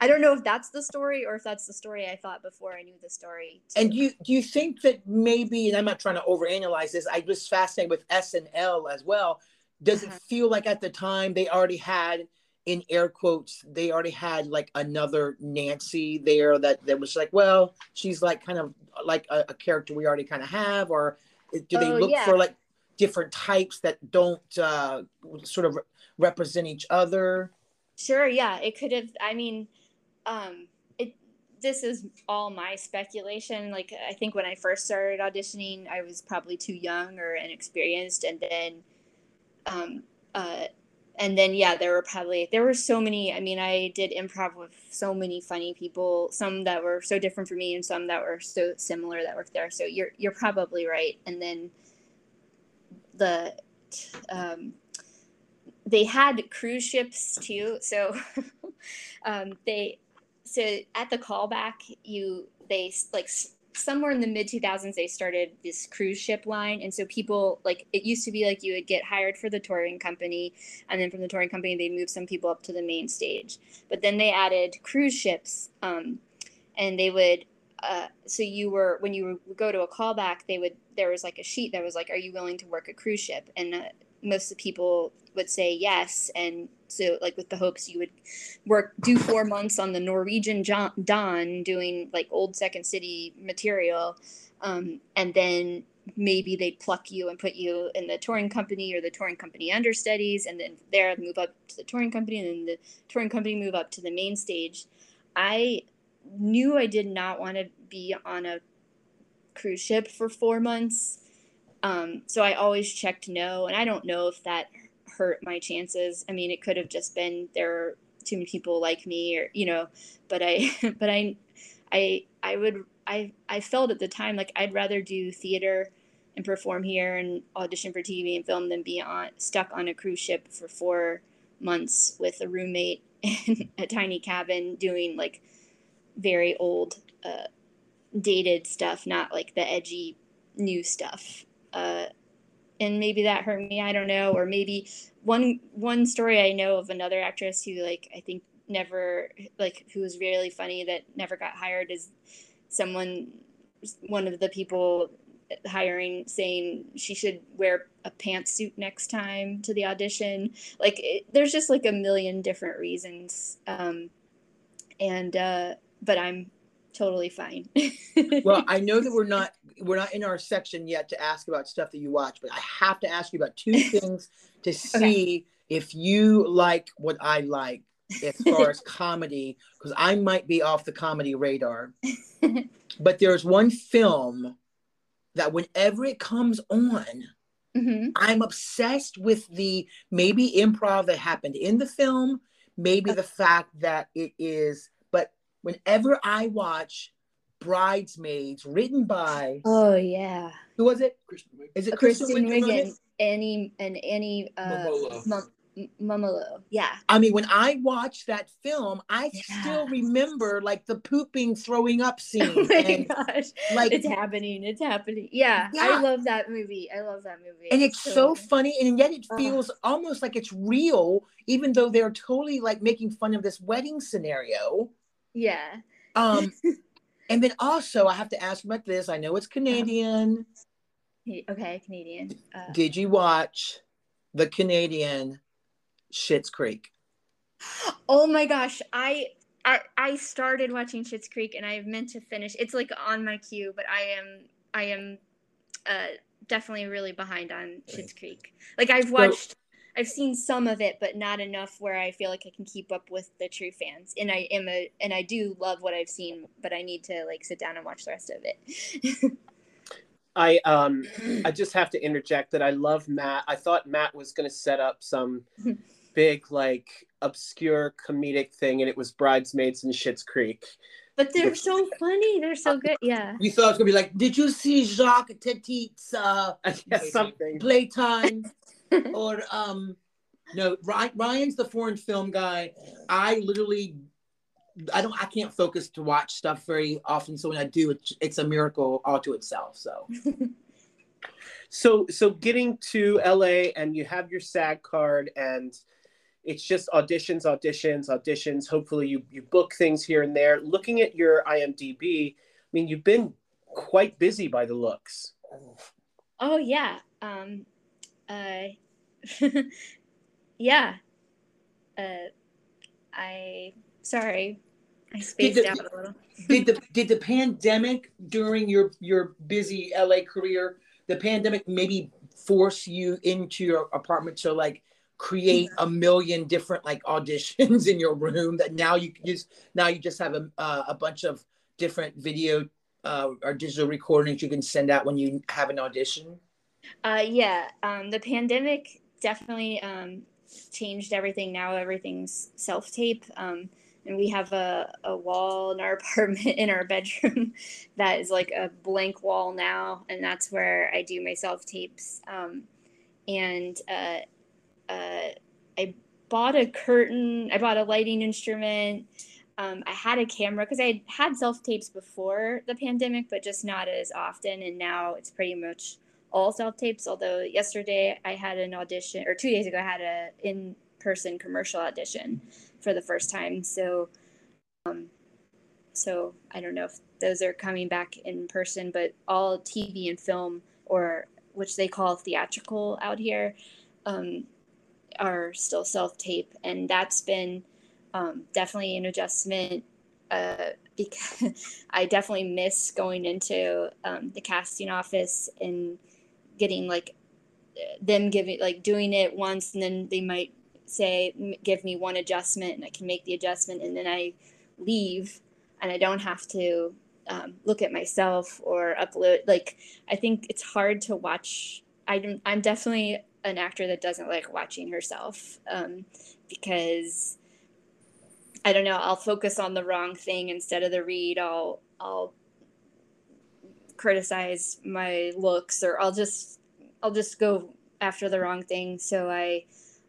I don't know if that's the story or if that's the story I thought before I knew the story. too. And do you do you think that maybe, and I'm not trying to overanalyze this, I was fascinated with S and L as well. Does Uh-huh. it feel like at the time they already had, in air quotes, they already had like another Nancy there that that was like, well, she's like kind of like a, a character we already kind of have, or do they Oh, look yeah. for like different types that don't uh, sort of represent each other? Sure, yeah, it could have. I mean, um, it. This is all my speculation. Like, I think when I first started auditioning, I was probably too young or inexperienced, and then, um, uh, and then yeah, there were probably there were so many. I mean, I did improv with so many funny people, some that were so different from me, and some that were so similar that worked there. So you're you're probably right. And then the um, they had cruise ships too. So um, they so at the callback, you they like somewhere in the mid 2000s they started this cruise ship line. And so people like it used to be like you would get hired for the touring company and then from the touring company they moved some people up to the main stage. But then they added cruise ships um, and they would uh, so you were when you would go to a callback they would there was like a sheet that was like are you willing to work a cruise ship? And uh, most of the people would say yes and so like with the hopes you would work do four months on the norwegian Jo- don doing like old second city material um, and then maybe they'd pluck you and put you in the touring company or the touring company understudies and then there move up to the touring company and then the touring company move up to the main stage. I knew i did not want to be on a cruise ship for four months um, so I always checked no, and I don't know if that hurt my chances. I mean, it could have just been there were too many people like me, or you know, but I, but I, I, I would, I, I felt at the time like I'd rather do theater and perform here and audition for TV and film than be on stuck on a cruise ship for four months with a roommate in a tiny cabin doing like very old, uh, dated stuff, not like the edgy new stuff uh, and maybe that hurt me. I don't know, or maybe one one story I know of another actress who like I think never like who was really funny that never got hired is someone one of the people hiring saying she should wear a pantsuit next time to the audition like it, there's just like a million different reasons um and uh but i'm totally fine well i know that we're not we're not in our section yet to ask about stuff that you watch but i have to ask you about two things to see okay. if you like what i like as far as comedy because i might be off the comedy radar but there's one film that whenever it comes on, mm-hmm. I'm obsessed with the maybe improv that happened in the film, maybe the fact that it is, whenever I watch Bridesmaids, written by oh yeah, who was it? Is it Kristen, Kristen Wiig? Annie and Annie uh, Mumolo. Yeah. I mean, when I watch that film, I yeah. still remember like the pooping, throwing up scene. Oh my and, gosh. Like it's happening. It's happening. Yeah, yeah, I love that movie. I love that movie. And it's, so, so funny. And yet it feels almost like it's real, even though they're totally like making fun of this wedding scenario. Yeah. Um and then also I have to ask about this. I know it's Canadian. Okay, Canadian. Uh, Did you watch the Canadian Schitt's Creek? Oh my gosh, I I I started watching Schitt's Creek and I meant to finish. It's like on my queue, but I am I am uh definitely really behind on Schitt's Creek. Like I've watched so, I've seen some of it, but not enough where I feel like I can keep up with the true fans. And I am a and I do love what I've seen, but I need to like sit down and watch the rest of it. I um I just have to interject that I love Matt. I thought Matt was going to set up some big like obscure comedic thing, and it was Bridesmaids and Schitt's Creek. But they're so funny. They're so good. Yeah. You thought it was gonna be like, did you see Jacques Tati's uh, something playtime or um no Ryan's the foreign film guy. I literally I don't I can't focus to watch stuff very often. So when I do, it's, it's a miracle all to itself. So. so so getting to LA and you have your SAG card and it's just auditions, auditions, auditions. Hopefully you you book things here and there. Looking at your IMDb, I mean you've been quite busy by the looks. Oh yeah. Um uh yeah. Uh I sorry. I spaced the, out a little. did the did the pandemic during your your busy LA career, the pandemic maybe force you into your apartment to like create a million different like auditions in your room that now you can use now you just have a, uh, a bunch of different video uh, or digital recordings you can send out when you have an audition uh, yeah um, the pandemic definitely um, changed everything. Now everything's self-tape um, and we have a, a wall in our apartment in our bedroom that is like a blank wall now and that's where i do my self tapes um, and uh, uh, i bought a curtain i bought a lighting instrument. Um, i had a camera because i had self tapes before the pandemic but just not as often and now it's pretty much all self tapes although yesterday i had an audition or two days ago i had a in person commercial audition for the first time. So, um, so I don't know if those are coming back in person, but all TV and film, or which they call theatrical out here, um, are still self tape, and that's been um, definitely an adjustment. Uh, because I definitely miss going into um, the casting office and getting like them giving like doing it once and then they might say give me one adjustment and i can make the adjustment and then i leave and i don't have to um, look at myself or upload like i think it's hard to watch I don't, i'm definitely an actor that doesn't like watching herself um, because i don't know i'll focus on the wrong thing instead of the read i'll i'll criticize my looks or i'll just i'll just go after the wrong thing so i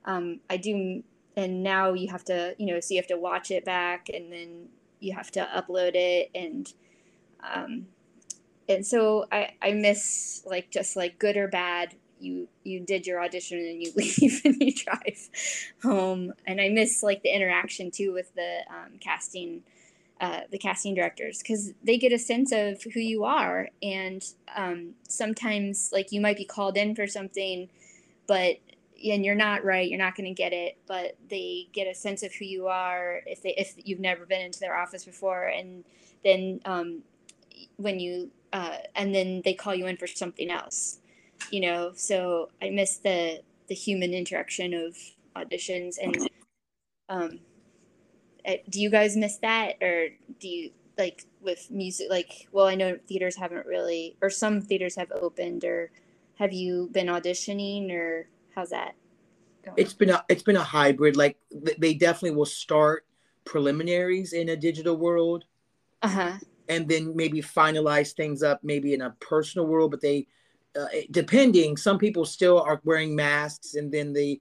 um, I do, and now you have to, you know, so you have to watch it back, and then you have to upload it, and um, and so I I miss like just like good or bad, you you did your audition and you leave and you drive home. And I miss like the interaction too with the um, casting. Uh, the casting directors because they get a sense of who you are and um, sometimes like you might be called in for something but and you're not right you're not going to get it but they get a sense of who you are if they if you've never been into their office before and then um, when you uh, and then they call you in for something else you know? So i miss the the human interaction of auditions and um do you guys miss that or do you like with music like well i know theaters haven't really or some theaters have opened or have you been auditioning or how's that going? It's been a it's been a hybrid. Like they definitely will start preliminaries in a digital world, uh-huh and then maybe finalize things up maybe in a personal world. But they, uh, depending, some people still are wearing masks, and then the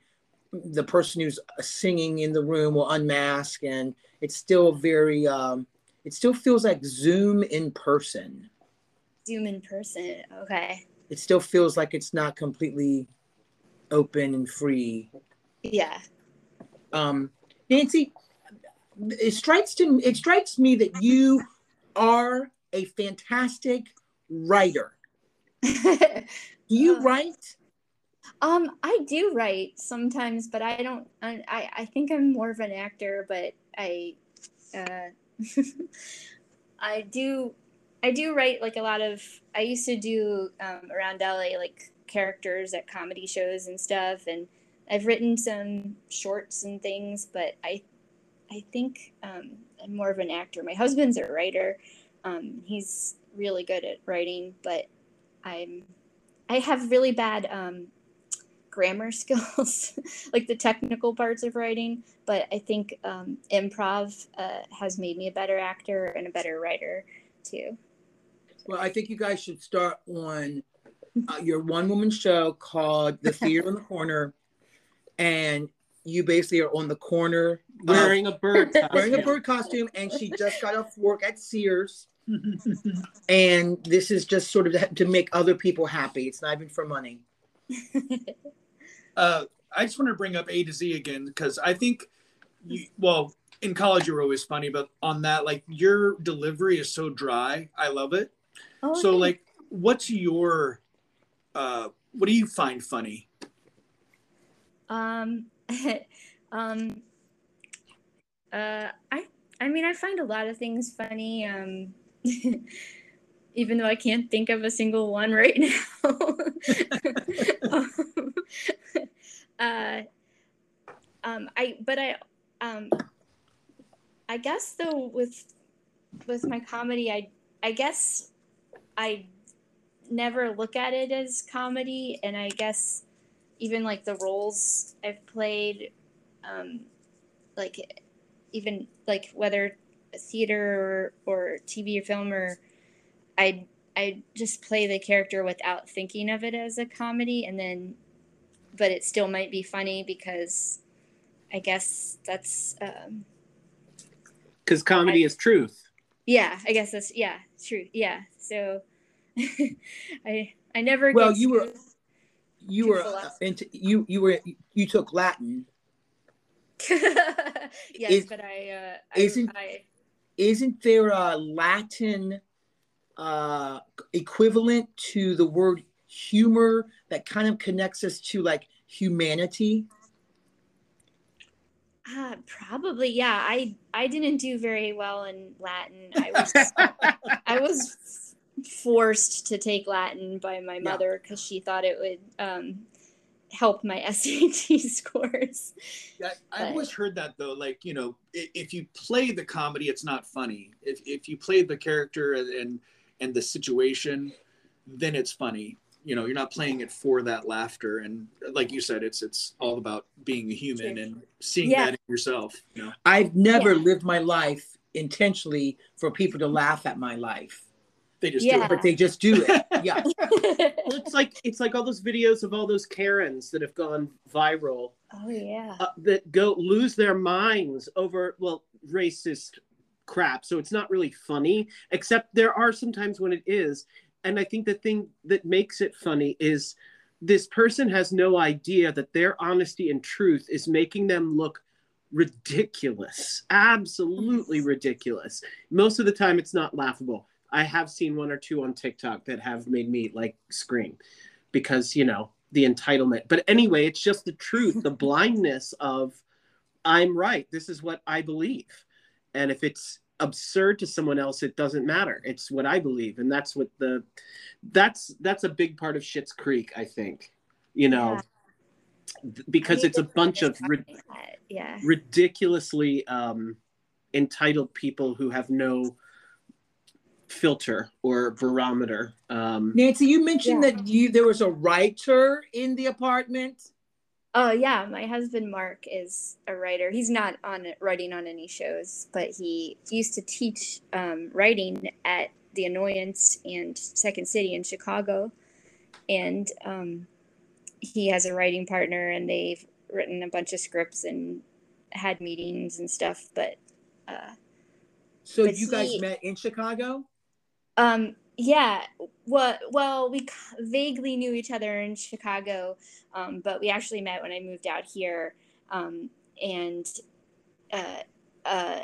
the person who's singing in the room will unmask, and it's still very. Um, it still feels like Zoom in person. zoom in person okay It still feels like it's not completely open and free. yeah Um, Nancy, it strikes to it strikes me that you are a fantastic writer. Do you Uh, write? Um, I do write sometimes, but I don't. I I think I'm more of an actor, but I, uh, I do, I do write like a lot of. I used to do um, around LA like characters at comedy shows and stuff, and I've written some shorts and things. But I, I think um, I'm more of an actor. My husband's a writer. Um, he's really good at writing, but I'm. I have really bad um, grammar skills, like the technical parts of writing. But I think um, improv uh, has made me a better actor and a better writer too. Well, I think you guys should start on uh, your one woman show called The Theater in the Corner, and you basically are on the corner Wearing a bird. wearing a bird costume, and she just got off work at Sears. and this is just sort of to make other people happy. It's not even for money. Uh, I just want to bring up A to Z again because I think, you, well, in college you were always funny, but on that, like your delivery is so dry. I love it. Oh, so, like, what's your, uh, what do you find funny? um, um, uh, I I mean I find a lot of things funny. Um, even though I can't think of a single one right now. um, uh, um, I but I um, I guess though with with my comedy, I I guess I never look at it as comedy, and I guess even like the roles I've played, um, like even like whether theater or, or TV or film or I I just play the character without thinking of it as a comedy and then but it still might be funny because I guess that's um, Because comedy is truth. yeah I guess that's yeah true yeah so I I never Well, you were- You were uh, into you you were you took Latin. yes Is- but I uh isn't- I, I Isn't there a Latin uh, equivalent to the word humor that kind of connects us to like humanity? Uh, probably, yeah. I I didn't do very well in Latin. I was I was forced to take Latin by my mother because she thought it would um, help my SAT scores. I, I've always heard that though. Like, you know, if, if you play the comedy, it's not funny. If, if you play the character and, and and the situation, then it's funny. You know, you're not playing it for that laughter. And like you said, it's it's all about being a human and seeing Yeah. that in yourself. You know, I've never Yeah. lived my life intentionally for people to laugh at my life, they just Yeah. do but they just do it. Yeah. Well, it's like it's like all those videos of all those Karens that have gone viral oh yeah. uh, that go lose their minds over well racist crap. So it's not really funny, except there are some times when it is. And I think the thing that makes it funny is this person has no idea that their honesty and truth is making them look ridiculous absolutely ridiculous. Most of the time it's not laughable. I have seen one or two on tiktok that have made me like scream because you know the entitlement. But anyway it's just the truth the blindness of i'm right. This is what i believe and if it's absurd to someone else it doesn't matter it's what i believe and that's what the that's that's a big part of Schitt's Creek i think you know Yeah. because I it's a bunch of ri- yeah. ridiculously um, entitled people who have no filter or barometer. Um, Nancy, you mentioned Yeah. that you there was a writer in the apartment. Oh yeah, my husband Mark is a writer. He's not on writing on any shows, but he used to teach um, writing at The Annoyance and Second City in Chicago, and um, he has a writing partner, and they've written a bunch of scripts and had meetings and stuff. But uh, So But you guys he- met in Chicago? Um, yeah. Well, well, we vaguely knew each other in Chicago, um, but we actually met when I moved out here. Um, and uh, uh,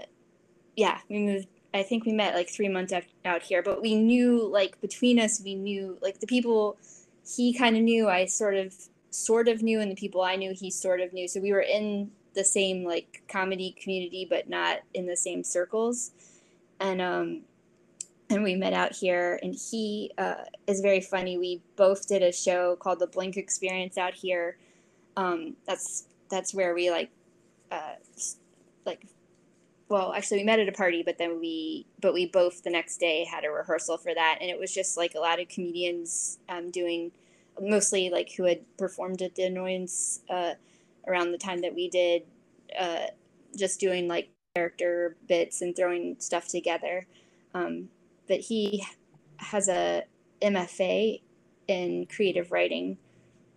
yeah, we moved. I think we met like three months out, out here, but we knew like between us, we knew like the people he kind of knew. I sort of sort of knew, and the people I knew, he sort of knew. So we were in the same like comedy community, but not in the same circles. And um, and we met out here and he uh, is very funny. We both did a show called the blink experience out here. Um, that's that's where we like uh, like well actually we met at a party but then we but we both the next day had a rehearsal for that and it was just like a lot of comedians um, doing mostly like who had performed at the annoyance uh, around the time that we did uh, just doing like character bits and throwing stuff together. Um, but he has a MFA in creative writing.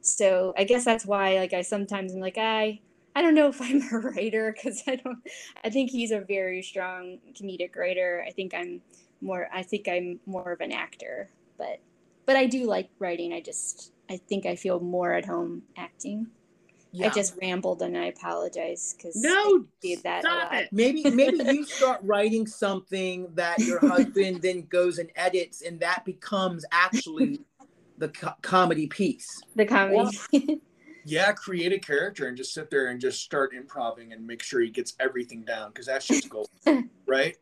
So I guess that's why like I sometimes am like I I don't know if I'm a writer because I don't I think he's a very strong comedic writer. I think I'm more I think I'm more of an actor, but but I do like writing. I just I think I feel more at home acting. I just rambled and I apologize because no, do that a stop lot. it. Maybe maybe you start writing something that your husband then goes and edits, and that becomes actually the co- comedy piece. the comedy. Yeah, create a character and just sit there and just start improving and make sure he gets everything down because that's just gold, right?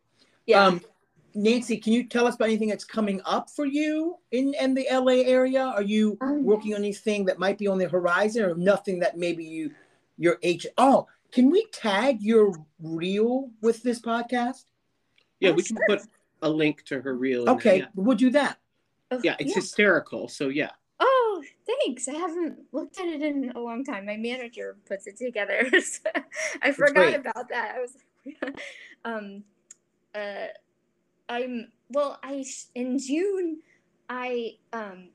yeah. Um, Nancy, can you tell us about anything that's coming up for you in, in the LA area? Are you Um, working on anything that might be on the horizon or nothing that maybe you your H oh, can we tag your reel with this podcast? Yeah, Oh, we can put a link to her reel. in there, Okay, Yeah. we'll do that. Oh, yeah, it's hysterical. So yeah. Oh, thanks. I haven't looked at it in a long time. My manager puts it together. so I forgot about that. I was um, uh, I'm well. I in June, I um,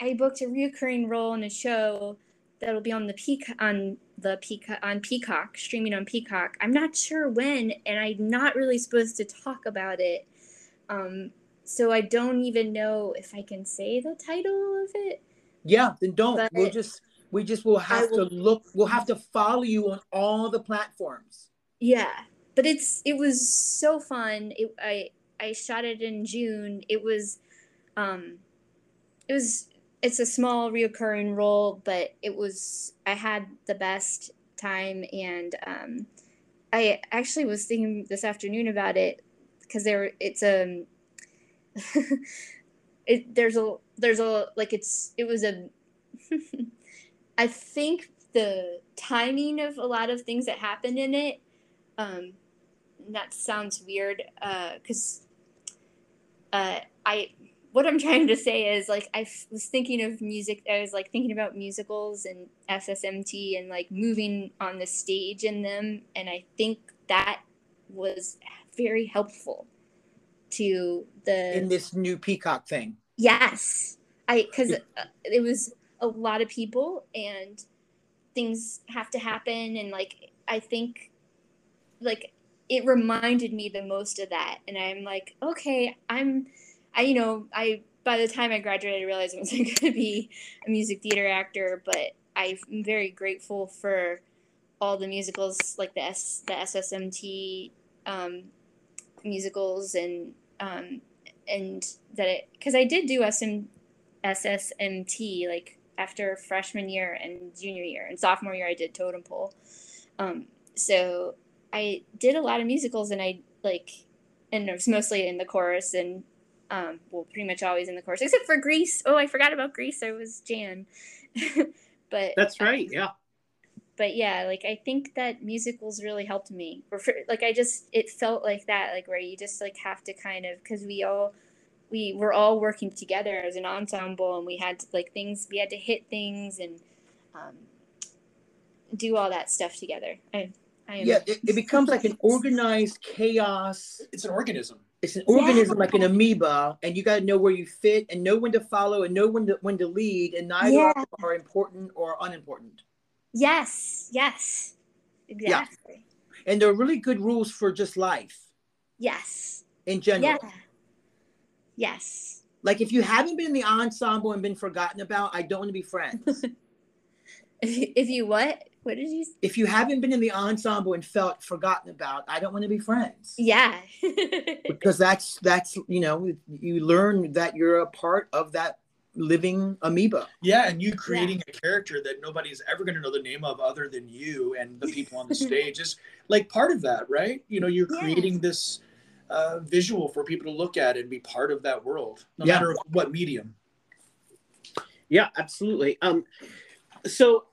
I booked a reoccurring role in a show that'll be on the peak on the peacock on Peacock streaming on Peacock. I'm not sure when, and I'm not really supposed to talk about it. Um, so I don't even know if I can say the title of it. Yeah, then don't. But- we'll just we just will have will- to look. We'll have to follow you on all the platforms. Yeah, but it's it was so fun. It, I I shot it in June. It was, um, it was it's a small reoccurring role, but it was I had the best time, and um, I actually was thinking this afternoon about it because there it's um, it there's a there's a like it's it was a I think the timing of a lot of things that happened in it um that sounds weird uh because uh i what i'm trying to say is like i f- was thinking of music i was like thinking about musicals and ssmt and like moving on the stage in them and i think that was very helpful to the in this new Peacock thing. Yes, I because it was a lot of people and things have to happen and like I think like it reminded me the most of that and I'm like okay I'm I you know I by the time I graduated, I realized I wasn't going to be a music theater actor. But I'm very grateful for all the musicals, like the S, the SSMT um, musicals, and um, and that it because I did do SM, SSMT like after freshman year and junior year and sophomore year I did Totem Pole. Um, so I did a lot of musicals and I like and it was mostly in the chorus and um, well pretty much always in the chorus except for Grease. Oh, I forgot about Grease. I was Jan. but That's um, right. Yeah. but yeah, like I think that musicals really helped me. For, like I just it felt like that, like where you just like have to kind of because we all we were all working together as an ensemble, and we had to like things we had to hit things and um, do all that stuff together. I Yeah, it, it becomes like an organized chaos. It's an organism. It's an organism like an amoeba, and you got to know where you fit and know when to follow and know when to when to lead, and neither Yeah. are important or unimportant. yes, yes, exactly. And there are really good rules for just life Yes, in general. yeah, yes. Like if you haven't been in the ensemble and been forgotten about, I don't want to be friends. If you, if you what? What did you? s- if you haven't been in the ensemble and felt forgotten about, I don't want to be friends. Yeah. Because that's that's you know you learn that you're a part of that living amoeba. Yeah, and you creating a character that nobody's ever going to know the name of other than you and the people on the stage is like part of that, right? You know, you're Yeah. creating this uh, visual for people to look at and be part of that world, no Yeah. matter what medium. Yeah, absolutely. Um, so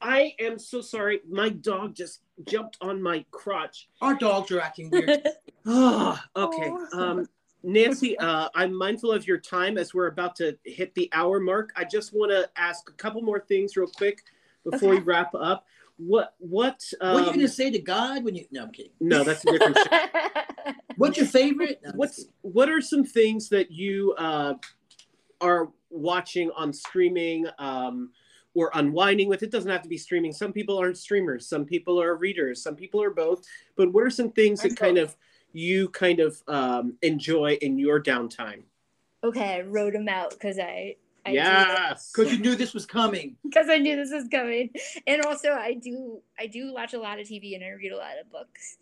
I am so sorry. My dog just jumped on my crotch. Our dogs are acting weird. Oh, okay. Um, Nancy, uh, I'm mindful of your time as we're about to hit the hour mark. I just want to ask a couple more things real quick before we wrap up. What what? Um, what are you gonna say to God when you? No, I'm kidding. no, that's a different. show. What's your favorite? No, What's what are some things that you uh, are watching on streaming um, or unwinding with? It doesn't have to be streaming. Some people aren't streamers. Some people are readers. Some people are both. But what are some things that I'm kind both. of you kind of um, enjoy in your downtime? okay, I wrote them out because I. I yes. Because you knew this was coming. Because I knew this was coming, and also I do I do watch a lot of TV and I read a lot of books.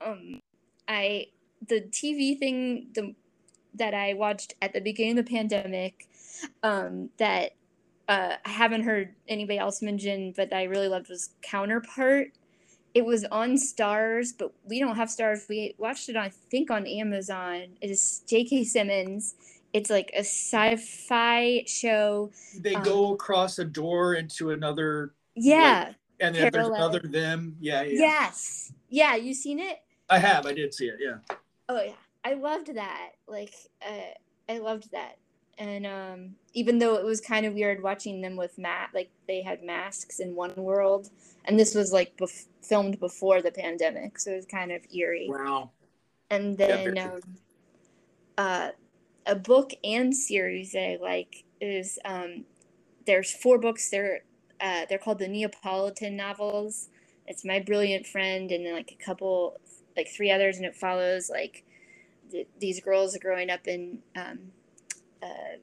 Um, I the TV thing the that I watched at the beginning of the pandemic, um, that uh, I haven't heard anybody else mention, but I really loved was Counterpart. It was on Starz, but we don't have Starz. We watched it, on, I think, on Amazon. It is J.K. Simmons. It's like a sci-fi show. They Um, go across a door into another, Yeah. and then there's Parallel. another them. Yeah, yeah. Yes. Yeah, you seen it? I have. I did see it. Yeah. Oh yeah. I loved that. Like uh I loved that. And um even though it was kind of weird watching them with Matt, like they had masks in one world and this was like bef- filmed before the pandemic, so it was kind of eerie. Wow. And then very um, uh, a book and series that I like is um, there's four books. They're uh, they're called the Neapolitan novels. It's My Brilliant Friend, and then like a couple, like three others, and it follows like th- these girls growing up in um, uh,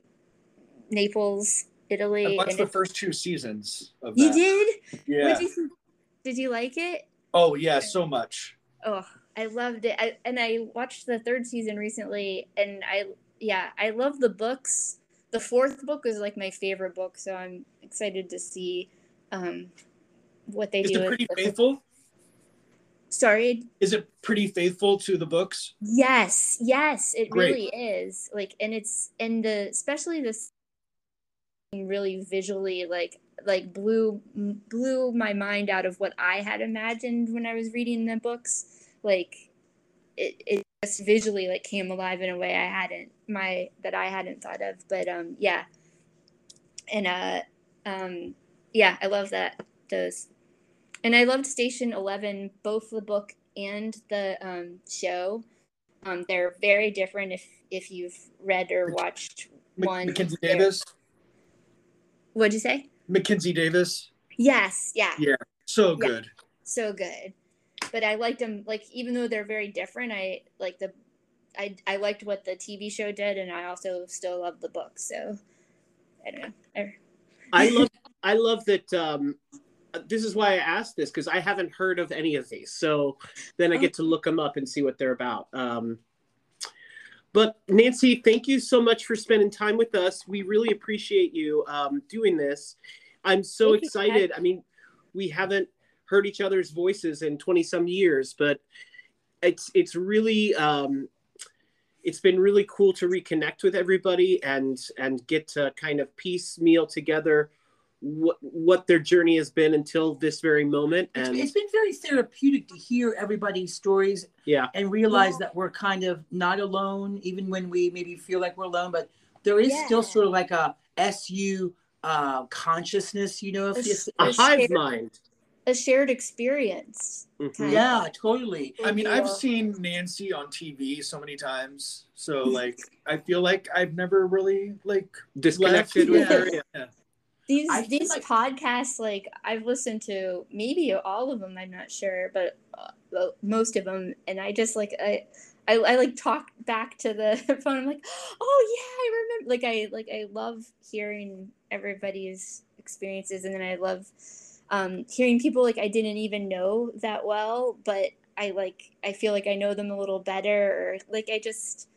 Naples, Italy. I watched the it- first two seasons of you did? Yeah. You? Did you like it? Oh yeah, so much. Oh, I loved it. I, and I watched the third season recently, and I yeah, I love the books. The fourth book is like my favorite book, so I'm excited to see um, what they Is do. it with pretty faithful? Sorry. Is it pretty faithful to the books? Yes, yes, it Great. really is. Like, and it's and the especially this really visually like like blew blew my mind out of what I had imagined when I was reading the books. Like, it it just visually like came alive in a way I hadn't my that I hadn't thought of. But um, yeah, and uh, um, yeah, I love that those and I loved Station Eleven, both the book and the um, show. Um, they're very different. If if you've read or watched one, Mackenzie Davis. What'd you say? Mackenzie Davis. Yes, yeah, Yeah. So Yeah. good. so good. But I liked them like even though they're very different. I like the I I liked what the TV show did, and I also still love the book. So I don't know. I, I love I love that um this is why I asked this because I haven't heard of any of these. So then I get to look them up and see what they're about. Um but Nancy, thank you so much for spending time with us. We really appreciate you um, doing this. I'm so Thank you, excited. I mean, we haven't heard each other's voices in 20 some years, but it's it's really um, it's been really cool to reconnect with everybody and and get to kind of piecemeal together what what their journey has been until this very moment. It's, it's been very therapeutic to hear everybody's stories yeah, and realize Yeah. that we're kind of not alone, even when we maybe feel like we're alone. But there is Yeah. still sort of like a SU uh, consciousness, you know, if A this, a a hive shared- mind. a shared experience. Mhm. yeah, totally. I mean, I've seen Nancy on TV so many times, so like I feel like I've never really like Disconnected left. with her. Yeah. These I these like- podcasts, like I've listened to maybe all of them. I'm not sure, but uh, most of them, and I just like I, I, I like talk back to the phone. I'm like, oh yeah, I remember. Like I like I love hearing everybody's experiences, and then I love um, hearing people like I didn't even know that well, but I like I feel like I know them a little better, or like I just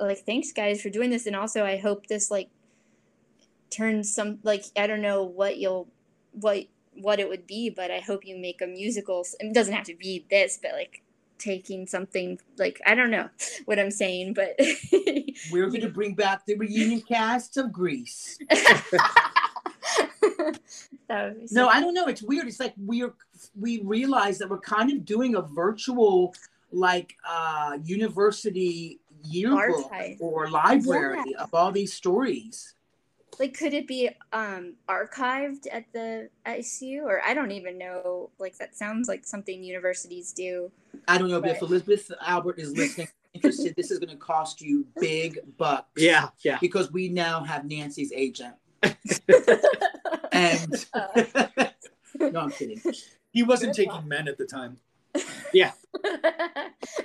like thanks guys for doing this, and also I hope this like turn some like I don't know what you'll what what it would be, but I hope you make a musical. It doesn't have to be this, but like taking something like I don't know what I'm saying, but We're going to bring back the reunion cast of Grease. that would be so No, I don't know. It's weird. It's like we're we realize that we're kind of doing a virtual like uh university yearbook Archive. or library of all these stories. Like could it be um archived at the ICU or I don't even know like that sounds like something universities do. I don't know but if Elizabeth Albert is listening interested. This is going to cost you big bucks. Yeah, yeah. Because we now have Nancy's agent. And Uh, no, I'm kidding. He wasn't Good taking men at the time. Yeah.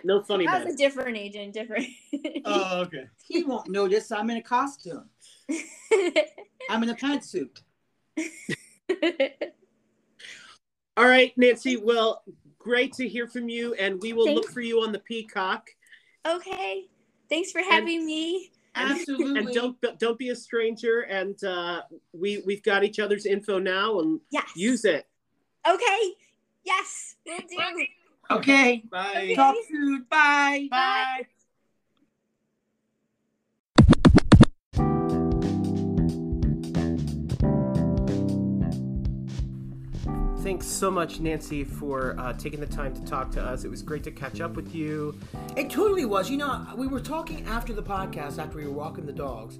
No funny that was a different agent, different. Oh, okay. He won't notice I'm in a costume. I'm in a pantsuit. All right, Nancy. Well, great to hear from you, and we will look for you on the Peacock. okay. Thanks for having me. Absolutely. And don't don't be a stranger. And uh, we we've got each other's info now, and Yes. use it. Okay. Yes. We'll do. Okay. Bye. Okay. Talk soon. Bye. Bye. Thanks so much, Nancy, for uh, taking the time to talk to us. It was great to catch up with you. It totally was. You know, we were talking after the podcast, after we were walking the dogs.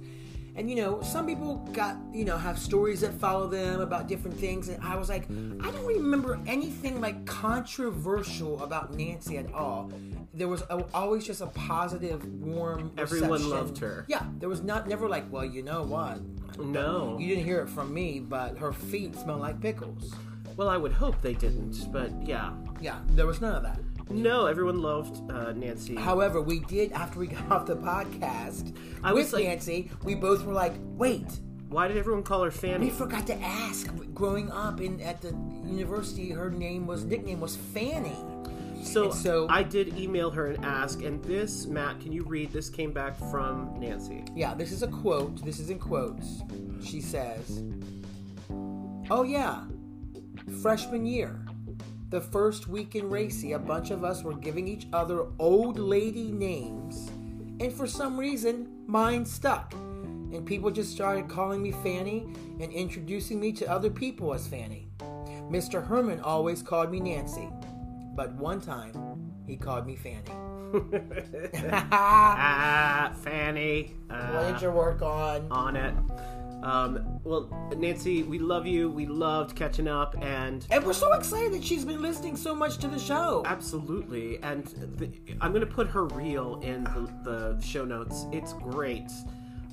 And you know, some people got, you know, have stories that follow them about different things. And I was like, I don't remember anything like controversial about Nancy at all. There was a, always just a positive, warm. Everyone reception. loved her. Yeah, there was not never like, well, you know what? No. You didn't hear it from me, but her feet smell like pickles. Well, I would hope they didn't, but yeah. Yeah, there was none of that. No, everyone loved uh, Nancy. However, we did after we got off the podcast I with was like- Nancy. We both were like, "Wait, Why did everyone call her Fanny? we Fanny? forgot to ask." Growing up in at the university, her name was nickname was Fanny. So, And so- I did email her and ask, and this, Matt, can you read? This came back from Nancy. Yeah, this is a quote. This is in quotes. She says, "Oh yeah, freshman year." The first week in Racy, a bunch of us were giving each other old lady names, and for some reason, mine stuck. And people just started calling me Fanny and introducing me to other people as Fanny. Mr. Herman always called me Nancy, but one time he called me Fanny. ah, Fanny. what Uh, did you work on? on it. Um, well, Nancy, we love you. We loved catching up, and And we're so excited that she's been listening so much to the show. absolutely. And the, I'm going to put her reel in the, the show notes. It's great.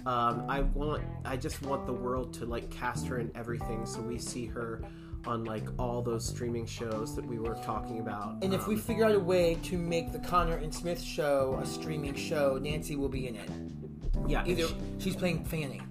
Um, I want, I just want the world to like cast her in everything, so we see her on like all those streaming shows that we were talking about. And if we Um, figure out a way to make the Conner and Smith show a streaming show, Nancy will be in it. yeah, Either she, she's playing Fanny.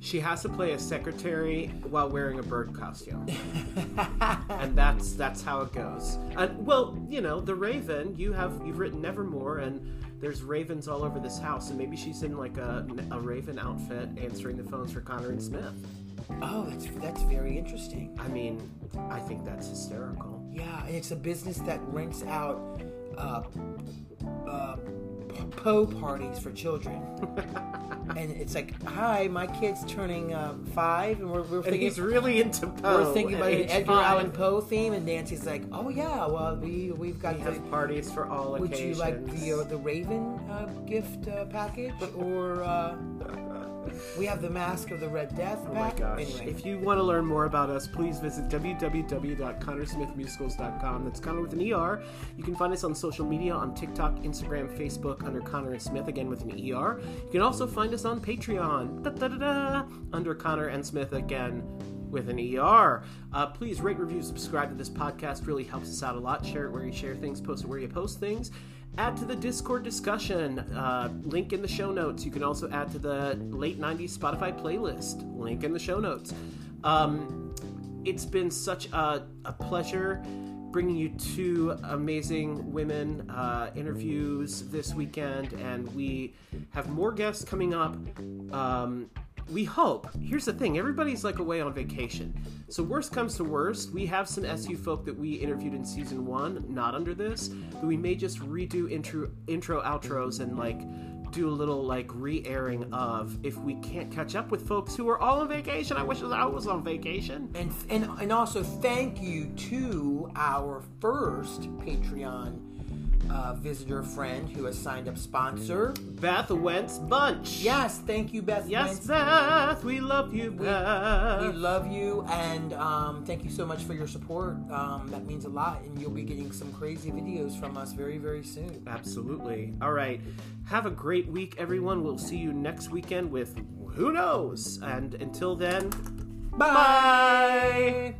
She has to play a secretary while wearing a bird costume. and that's that's how it goes. And well, you know, the Raven. You have you've written Nevermore, and there's ravens all over this house, and maybe she's in like a, a Raven outfit answering the phones for Conner and Smith. Oh, that's that's very interesting. I mean, I think that's hysterical. Yeah, it's a business that rents out uh, uh, p- Poe parties for children. and it's like, hi, my kid's turning uh, five, and we're, we're And thinking. he's really into Poe. we're thinking about an Edgar five. Allan Poe theme, and Nancy's like, "Oh yeah, well we we've got We the. parties for all occasions Would you like the uh, the Raven uh, gift uh, package, or uh, we have the Mask of the Red Death? Oh my gosh. Anyway, If you want to learn more about us, please visit www.connersmithmusicals.com. That's Conner with an ER. You can find us on social media on TikTok, Instagram, Facebook under Conner and Smith, again with an ER. You can also find us on Patreon da-da-da-da, under Conner and Smith, again with an ER. Uh, please rate, review, subscribe to this podcast. Really helps us out a lot. Share it where you share things, post it where you post things. Add to the Discord discussion. Uh, link in the show notes. You can also add to the late 90s Spotify playlist. Link in the show notes. Um, it's been such a, a pleasure bringing you two amazing women uh, interviews this weekend, and we have more guests coming up. Um, we hope. Here's the thing: everybody's like away on vacation. So worst comes to worst, we have some SU folk that we interviewed in season one, not under this, but we may just redo intro, intro, outros, and like do a little like re-airing of if we can't catch up with folks who are all on vacation. I wish I was on vacation. and and and also thank you to our first Patreon uh, visitor friend who has signed up sponsor. Beth Wentz Bunch. Yes, thank you, Beth. Yes, Wentz. Beth. We love you, Beth. We love you, and um, thank you so much for your support. Um, that means a lot, and you'll be getting some crazy videos from us very, very soon. Absolutely. All right. Have a great week, everyone. We'll see you next weekend with who knows. And until then, Bye.